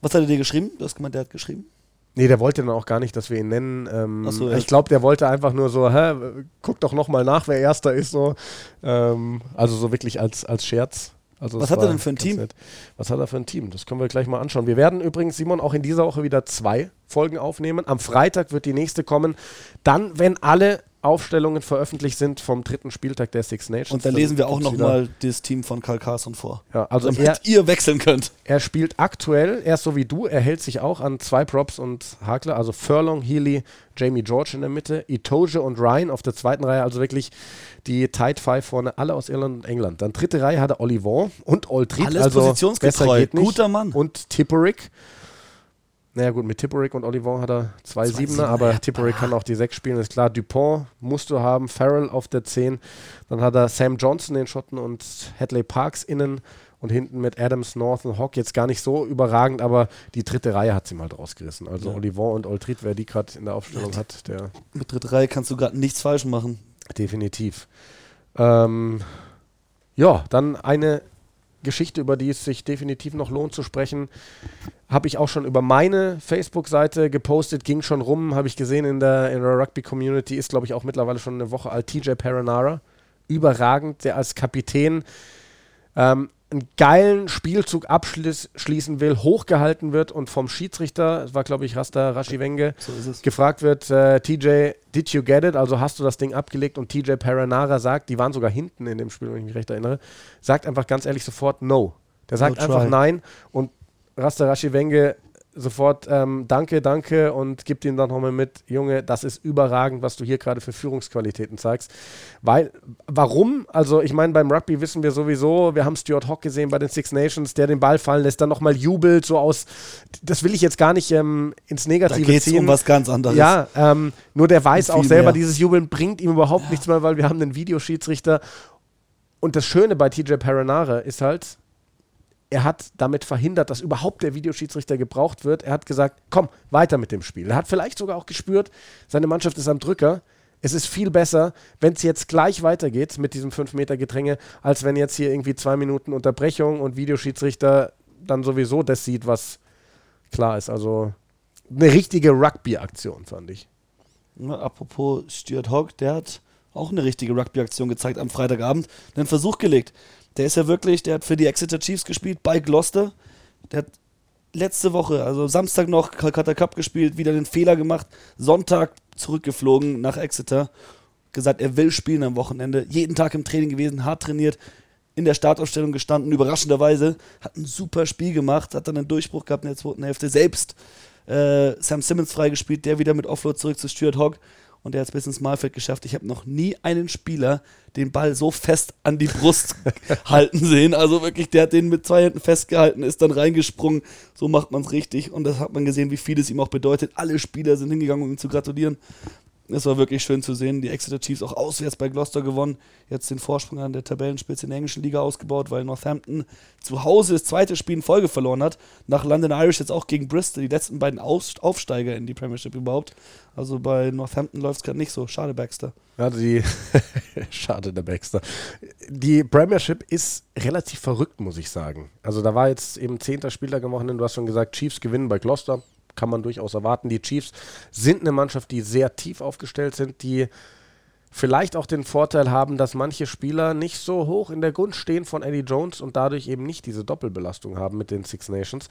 Was hat er dir geschrieben? Du hast gemeint, der hat geschrieben. Nee, der wollte dann auch gar nicht, dass wir ihn nennen. Ähm, so, ja. Ich glaube, der wollte einfach nur so, hä, guck doch nochmal nach, wer Erster ist. So. Ähm, also so wirklich als, als Scherz. Also Was hat er denn für ein Team? Nett. Was hat er für ein Team? Das können wir gleich mal anschauen. Wir werden übrigens, Simon, auch in dieser Woche wieder zwei Folgen aufnehmen. Am Freitag wird die nächste kommen. Dann, wenn alle Aufstellungen veröffentlicht sind vom dritten Spieltag der Six Nations. Und da lesen wir auch nochmal das Team von Karl Carson vor. Ja, also damit er, ihr wechseln könnt. Er spielt aktuell, er ist so wie du, er hält sich auch an zwei Props und Hakler, also Furlong, Healy, Jamie George in der Mitte, Itoge und Ryan auf der zweiten Reihe, also wirklich die Tight Five vorne, alle aus Irland und England. Dann dritte Reihe hat er Olivon und Oltrit, Alles also positionsgetreu, guter Mann. Und Tipperick. Naja, gut, mit Tipperick und Olivon hat er zwei, zwei Siebener, aber ja. Tipperick kann auch die sechs spielen, ist klar. Dupont musst du haben, Farrell auf der 10. Dann hat er Sam Johnson, den Schotten, und Hadley Parks innen und hinten mit Adams, North und Hawk jetzt gar nicht so überragend, aber die dritte Reihe hat sie mal rausgerissen. Also ja. Olivon und Oltrit, wer die gerade in der Aufstellung hat, der. Mit dritte Reihe kannst du gerade nichts falsch machen. Definitiv. Ähm, ja, dann eine Geschichte, über die es sich definitiv noch lohnt zu sprechen. Habe ich auch schon über meine Facebook-Seite gepostet, ging schon rum, habe ich gesehen in der, in der Rugby-Community, ist glaube ich auch mittlerweile schon eine Woche alt, TJ Perenara. Überragend, der als Kapitän ähm, einen geilen Spielzug abschließen will, hochgehalten wird und vom Schiedsrichter, das war glaube ich Rasta Rashiwenge, so gefragt wird, äh, TJ, did you get it? Also hast du das Ding abgelegt und TJ Perenara sagt, die waren sogar hinten in dem Spiel, wenn ich mich recht erinnere, sagt einfach ganz ehrlich sofort no. Der sagt no einfach nein und Rasta Rashiwenge sofort ähm, danke, danke und gibt ihm dann nochmal mit, Junge, das ist überragend, was du hier gerade für Führungsqualitäten zeigst. Weil, warum? Also ich meine, beim Rugby wissen wir sowieso, wir haben Stuart Hawk gesehen bei den Six Nations, der den Ball fallen lässt, dann nochmal jubelt, so aus, das will ich jetzt gar nicht ähm, ins Negative da geht's ziehen. um was ganz anderes. Ja, ähm, nur der weiß auch selber, mehr. dieses Jubeln bringt ihm überhaupt ja. nichts mehr, weil wir haben einen Videoschiedsrichter und das Schöne bei TJ Perenara ist halt, er hat damit verhindert, dass überhaupt der Videoschiedsrichter gebraucht wird. Er hat gesagt, komm, weiter mit dem Spiel. Er hat vielleicht sogar auch gespürt, seine Mannschaft ist am Drücker. Es ist viel besser, wenn es jetzt gleich weitergeht mit diesem 5-Meter-Gedränge, als wenn jetzt hier irgendwie zwei Minuten Unterbrechung und Videoschiedsrichter dann sowieso das sieht, was klar ist. Also eine richtige Rugby-Aktion, fand ich. Apropos Stuart Hogg, der hat auch eine richtige Rugby-Aktion gezeigt am Freitagabend, einen Versuch gelegt. Der ist ja wirklich, der hat für die Exeter Chiefs gespielt bei Gloucester. Der hat letzte Woche, also Samstag noch Calcutta Cup gespielt, wieder den Fehler gemacht. Sonntag zurückgeflogen nach Exeter. Gesagt, er will spielen am Wochenende. Jeden Tag im Training gewesen, hart trainiert. In der Startaufstellung gestanden, überraschenderweise. Hat ein super Spiel gemacht, hat dann einen Durchbruch gehabt in der zweiten Hälfte. Selbst äh, Sam Simmons freigespielt, der wieder mit Offload zurück zu Stuart Hogg und der hat es bis ins Malfeld geschafft. Ich habe noch nie einen Spieler den Ball so fest an die Brust halten sehen. Also wirklich, der hat den mit zwei Händen festgehalten, ist dann reingesprungen. So macht man es richtig und das hat man gesehen, wie viel es ihm auch bedeutet. Alle Spieler sind hingegangen, um ihm zu gratulieren. Es war wirklich schön zu sehen. Die Exeter Chiefs auch auswärts bei Gloucester gewonnen. Jetzt den Vorsprung an der Tabellenspitze in der englischen Liga ausgebaut, weil Northampton zu Hause das zweite Spiel in Folge verloren hat. Nach London Irish jetzt auch gegen Bristol, die letzten beiden Aufsteiger in die Premiership überhaupt. Also bei Northampton läuft es gerade nicht so. Schade, Baxter. Ja, die Schade, der Baxter. Die Premiership ist relativ verrückt, muss ich sagen. Also da war jetzt eben zehnter Spieltag am. Du hast schon gesagt, Chiefs gewinnen bei Gloucester kann man durchaus erwarten. Die Chiefs sind eine Mannschaft, die sehr tief aufgestellt sind, die vielleicht auch den Vorteil haben, dass manche Spieler nicht so hoch in der Gunst stehen von Eddie Jones und dadurch eben nicht diese Doppelbelastung haben mit den Six Nations.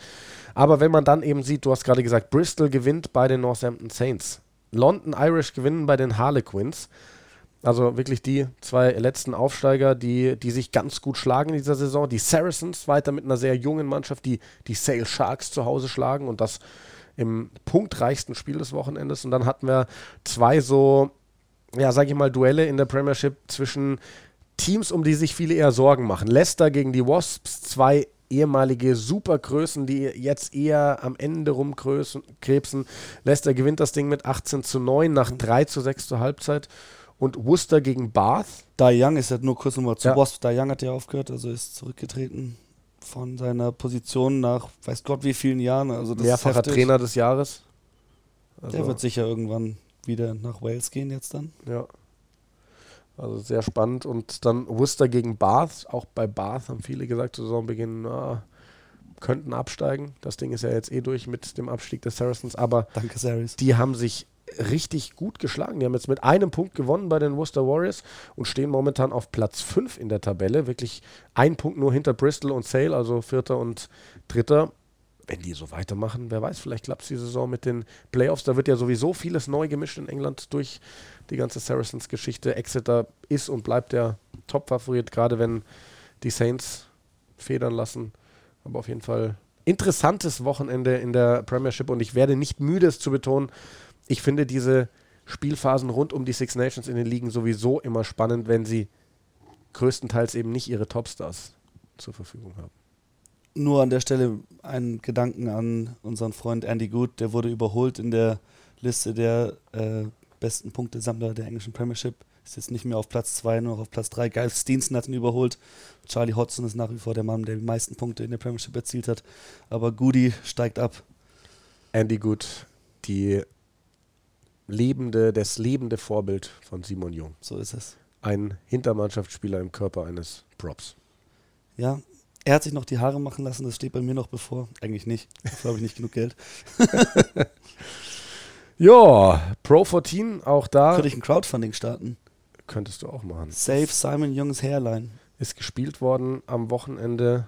Aber wenn man dann eben sieht, du hast gerade gesagt, Bristol gewinnt bei den Northampton Saints, London Irish gewinnen bei den Harlequins. Also wirklich die zwei letzten Aufsteiger, die, die sich ganz gut schlagen in dieser Saison. Die Saracens weiter mit einer sehr jungen Mannschaft, die die Sale Sharks zu Hause schlagen und das im punktreichsten Spiel des Wochenendes. Und dann hatten wir zwei so, ja, sag ich mal, Duelle in der Premiership zwischen Teams, um die sich viele eher Sorgen machen. Leicester gegen die Wasps, zwei ehemalige Supergrößen, die jetzt eher am Ende rumkrebsen. Leicester gewinnt das Ding mit 18 zu 9 nach 3 zu 6 zur Halbzeit. Und Worcester gegen Bath. Da Young ist ja nur kurz nochmal zu ja. Wasp. Da Young hat ja aufgehört, also ist zurückgetreten von seiner Position nach weiß Gott wie vielen Jahren. Also das Mehrfacher Trainer des Jahres. Also Der wird sicher irgendwann wieder nach Wales gehen jetzt dann. Ja. Also sehr spannend. Und dann Worcester gegen Bath. Auch bei Bath haben viele gesagt, zu Saisonbeginn, na, könnten absteigen. Das Ding ist ja jetzt eh durch mit dem Abstieg des Saracens. Aber Danke, die haben sich richtig gut geschlagen. Die haben jetzt mit einem Punkt gewonnen bei den Worcester Warriors und stehen momentan auf Platz 5 in der Tabelle. Wirklich ein Punkt nur hinter Bristol und Sale, also Vierter und Dritter. Wenn die so weitermachen, wer weiß, vielleicht klappt es die Saison mit den Playoffs. Da wird ja sowieso vieles neu gemischt in England durch die ganze Saracens-Geschichte. Exeter ist und bleibt der Top-Favorit, gerade wenn die Saints federn lassen. Aber auf jeden Fall interessantes Wochenende in der Premiership und ich werde nicht müde, es zu betonen, ich finde diese Spielphasen rund um die Six Nations in den Ligen sowieso immer spannend, wenn sie größtenteils eben nicht ihre Topstars zur Verfügung haben. Nur an der Stelle einen Gedanken an unseren Freund Andy Good, der wurde überholt in der Liste der äh, besten Punktesammler der englischen Premiership. Ist jetzt nicht mehr auf Platz 2, nur auf Platz 3. Giles Steenson hat ihn überholt. Charlie Hodgson ist nach wie vor der Mann, der die meisten Punkte in der Premiership erzielt hat. Aber Goody steigt ab. Andy Good, die lebende, das lebende Vorbild von Simon Jung. So ist es. Ein Hintermannschaftsspieler im Körper eines Props. Ja, er hat sich noch die Haare machen lassen, das steht bei mir noch bevor. Eigentlich nicht. Dafür habe ich nicht genug Geld. ja, Pro 14, auch da. Könnte ich ein Crowdfunding starten? Könntest du auch machen. Save Simon Youngs Hairline. Ist gespielt worden am Wochenende.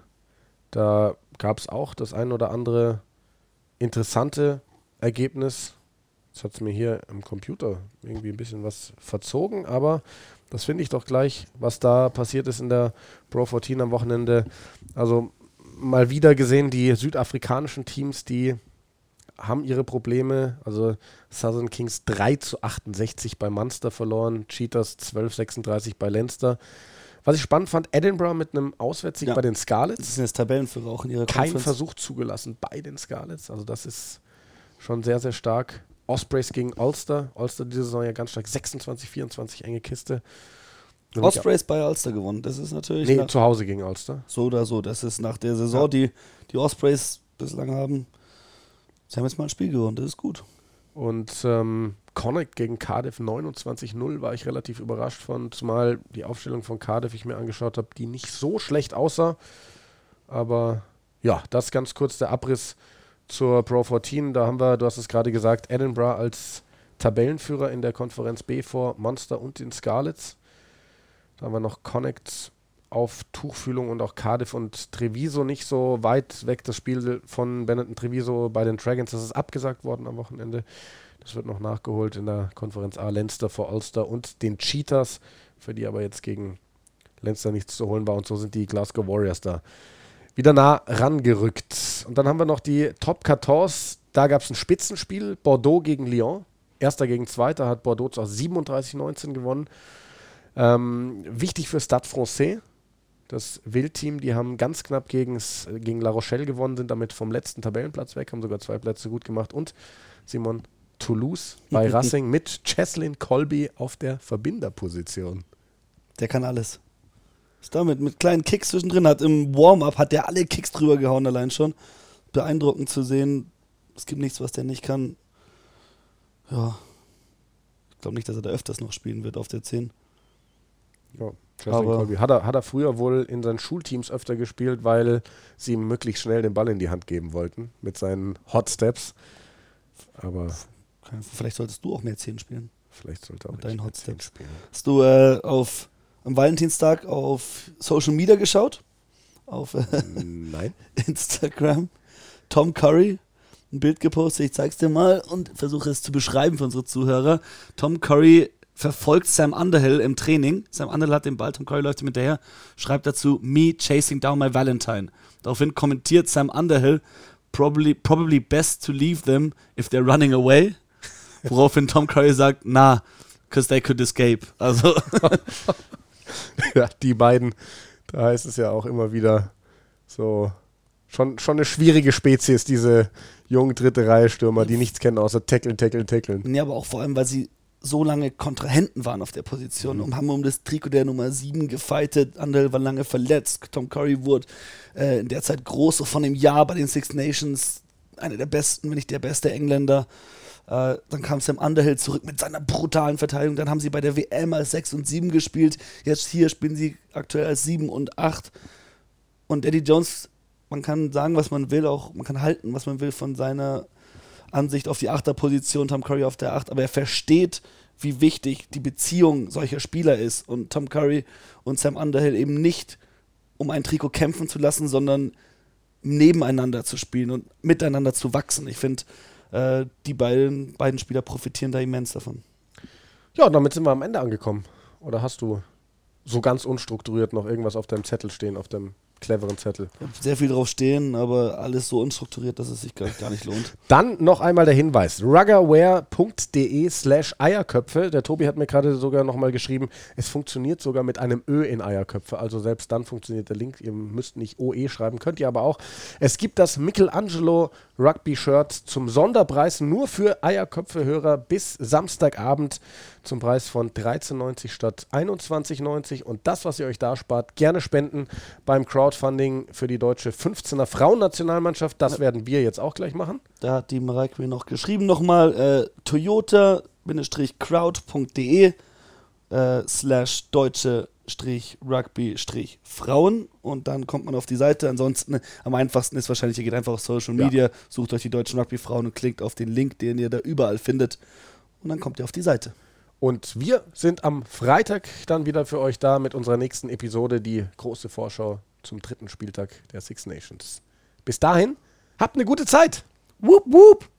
Da gab es auch das ein oder andere interessante Ergebnis. Jetzt hat es mir hier im Computer irgendwie ein bisschen was verzogen, aber das finde ich doch gleich, was da passiert ist in der Pro 14 am Wochenende. Also mal wieder gesehen, die südafrikanischen Teams, die haben ihre Probleme. Also Southern Kings 3 zu 68 bei Munster verloren, Cheetahs 12 36 bei Leinster. Was ich spannend fand, Edinburgh mit einem Auswärtssieg ja. bei den Scarlets. Das sind jetzt Tabellenführer auch in ihrer Kein. Versuch zugelassen bei den Scarlets. Also das ist schon sehr, sehr stark. Ospreys gegen Ulster. Ulster diese Saison ja ganz stark. 26, 24 enge Kiste. Und Ospreys bei Ulster gewonnen. Das ist natürlich. Nee, zu Hause gegen Ulster. So oder so. Das ist nach der Saison, ja. die die Ospreys bislang haben. Sie haben jetzt mal ein Spiel gewonnen. Das ist gut. Und ähm, Connacht gegen Cardiff 29-0 war ich relativ überrascht von, zumal die Aufstellung von Cardiff ich mir angeschaut habe, die nicht so schlecht aussah. Aber ja, das ganz kurz der Abriss zur Pro 14. Da haben wir, du hast es gerade gesagt, Edinburgh als Tabellenführer in der Konferenz B vor Monster und den Scarlets. Da haben wir noch Connects auf Tuchfühlung und auch Cardiff und Treviso nicht so weit weg. Das Spiel von Benetton Treviso bei den Dragons, das ist abgesagt worden am Wochenende. Das wird noch nachgeholt in der Konferenz A. Leinster vor Ulster und den Cheetahs, für die aber jetzt gegen Leinster nichts zu holen war. Und so sind die Glasgow Warriors da wieder nah rangerückt. Und dann haben wir noch die Top 14. Da gab es ein Spitzenspiel, Bordeaux gegen Lyon. Erster gegen Zweiter hat Bordeaux zwar 37-19 gewonnen. Ähm, wichtig für Stade Francais, das Wildteam, die haben ganz knapp gegens, gegen La Rochelle gewonnen, sind damit vom letzten Tabellenplatz weg, haben sogar zwei Plätze gut gemacht. Und Simon, Toulouse bei Racing mit Cheslin Colby auf der Verbinderposition. Der kann alles. Ist damit mit kleinen Kicks zwischendrin, hat im Warm-up hat der alle Kicks drüber gehauen allein schon. Beeindruckend zu sehen. Es gibt nichts, was der nicht kann. Ja. Ich glaube nicht, dass er da öfters noch spielen wird auf der 10. Ja, Colby. Hat er, hat er früher wohl in seinen Schulteams öfter gespielt, weil sie ihm möglichst schnell den Ball in die Hand geben wollten mit seinen Hot Steps. Aber vielleicht solltest du auch mehr 10 spielen. Vielleicht sollte auch mit deinen Hot Steps spielen. Hast du äh, auf am Valentinstag auf Social Media geschaut? Auf äh, Nein. Instagram. Tom Curry ein Bild gepostet, ich zeig's dir mal und versuche es zu beschreiben für unsere Zuhörer. Tom Curry verfolgt Sam Underhill im Training. Sam Underhill hat den Ball, Tom Curry läuft ihm hinterher, schreibt dazu, me chasing down my Valentine. Daraufhin kommentiert Sam Underhill, probably, probably best to leave them if they're running away. Woraufhin Tom Curry sagt, nah, because they could escape. Also ja, die beiden, da heißt es ja auch immer wieder so, schon, schon eine schwierige Spezies, diese jungen dritte Reihe Stürmer, die nichts kennen außer tackeln, tackeln, tackeln. Ja, aber auch vor allem, weil sie so lange Kontrahenten waren auf der Position mhm. und haben um das Trikot der Nummer 7 gefightet. Andere war lange verletzt. Tom Curry wurde äh, in der Zeit groß von dem Jahr bei den Six Nations. Einer der besten, wenn nicht der beste Engländer. Äh, dann kam Sam Underhill zurück mit seiner brutalen Verteidigung. Dann haben sie bei der WM als 6 und 7 gespielt. Jetzt hier spielen sie aktuell als 7 und 8. Und Eddie Jones, man kann sagen, was man will, auch man kann halten, was man will von seiner Ansicht auf die Achterposition, Tom Curry auf der 8, aber er versteht, wie wichtig die Beziehung solcher Spieler ist und Tom Curry und Sam Underhill eben nicht um ein Trikot kämpfen zu lassen, sondern nebeneinander zu spielen und miteinander zu wachsen. Ich finde, äh, die beiden, beiden Spieler profitieren da immens davon. Ja, damit sind wir am Ende angekommen. Oder hast du so ganz unstrukturiert noch irgendwas auf deinem Zettel stehen, auf dem cleveren Zettel. Sehr viel drauf stehen, aber alles so unstrukturiert, dass es sich gar, gar nicht lohnt. Dann noch einmal der Hinweis: ruggerware.de slash Eierköpfe. Der Tobi hat mir gerade sogar nochmal geschrieben, es funktioniert sogar mit einem Ö in Eierköpfe. Also selbst dann funktioniert der Link. Ihr müsst nicht OE schreiben, könnt ihr aber auch. Es gibt das Michelangelo Rugby Shirt zum Sonderpreis nur für Eierköpfe-Hörer bis Samstagabend zum Preis von 13,90 statt 21,90 und das, was ihr euch da spart, gerne spenden beim Crowdfunding für die deutsche 15er Frauennationalmannschaft. Das werden wir jetzt auch gleich machen. Da hat die Mareike mir noch geschrieben nochmal äh, toyota-crowd.de äh, slash deutsche Rugby-Frauen und dann kommt man auf die Seite. Ansonsten am einfachsten ist wahrscheinlich, ihr geht einfach auf Social Media, ja. sucht euch die deutschen Rugby-Frauen und klickt auf den Link, den ihr da überall findet und dann kommt ihr auf die Seite. Und wir sind am Freitag dann wieder für euch da mit unserer nächsten Episode, die große Vorschau zum dritten Spieltag der Six Nations. Bis dahin, habt eine gute Zeit. Whoop, whoop.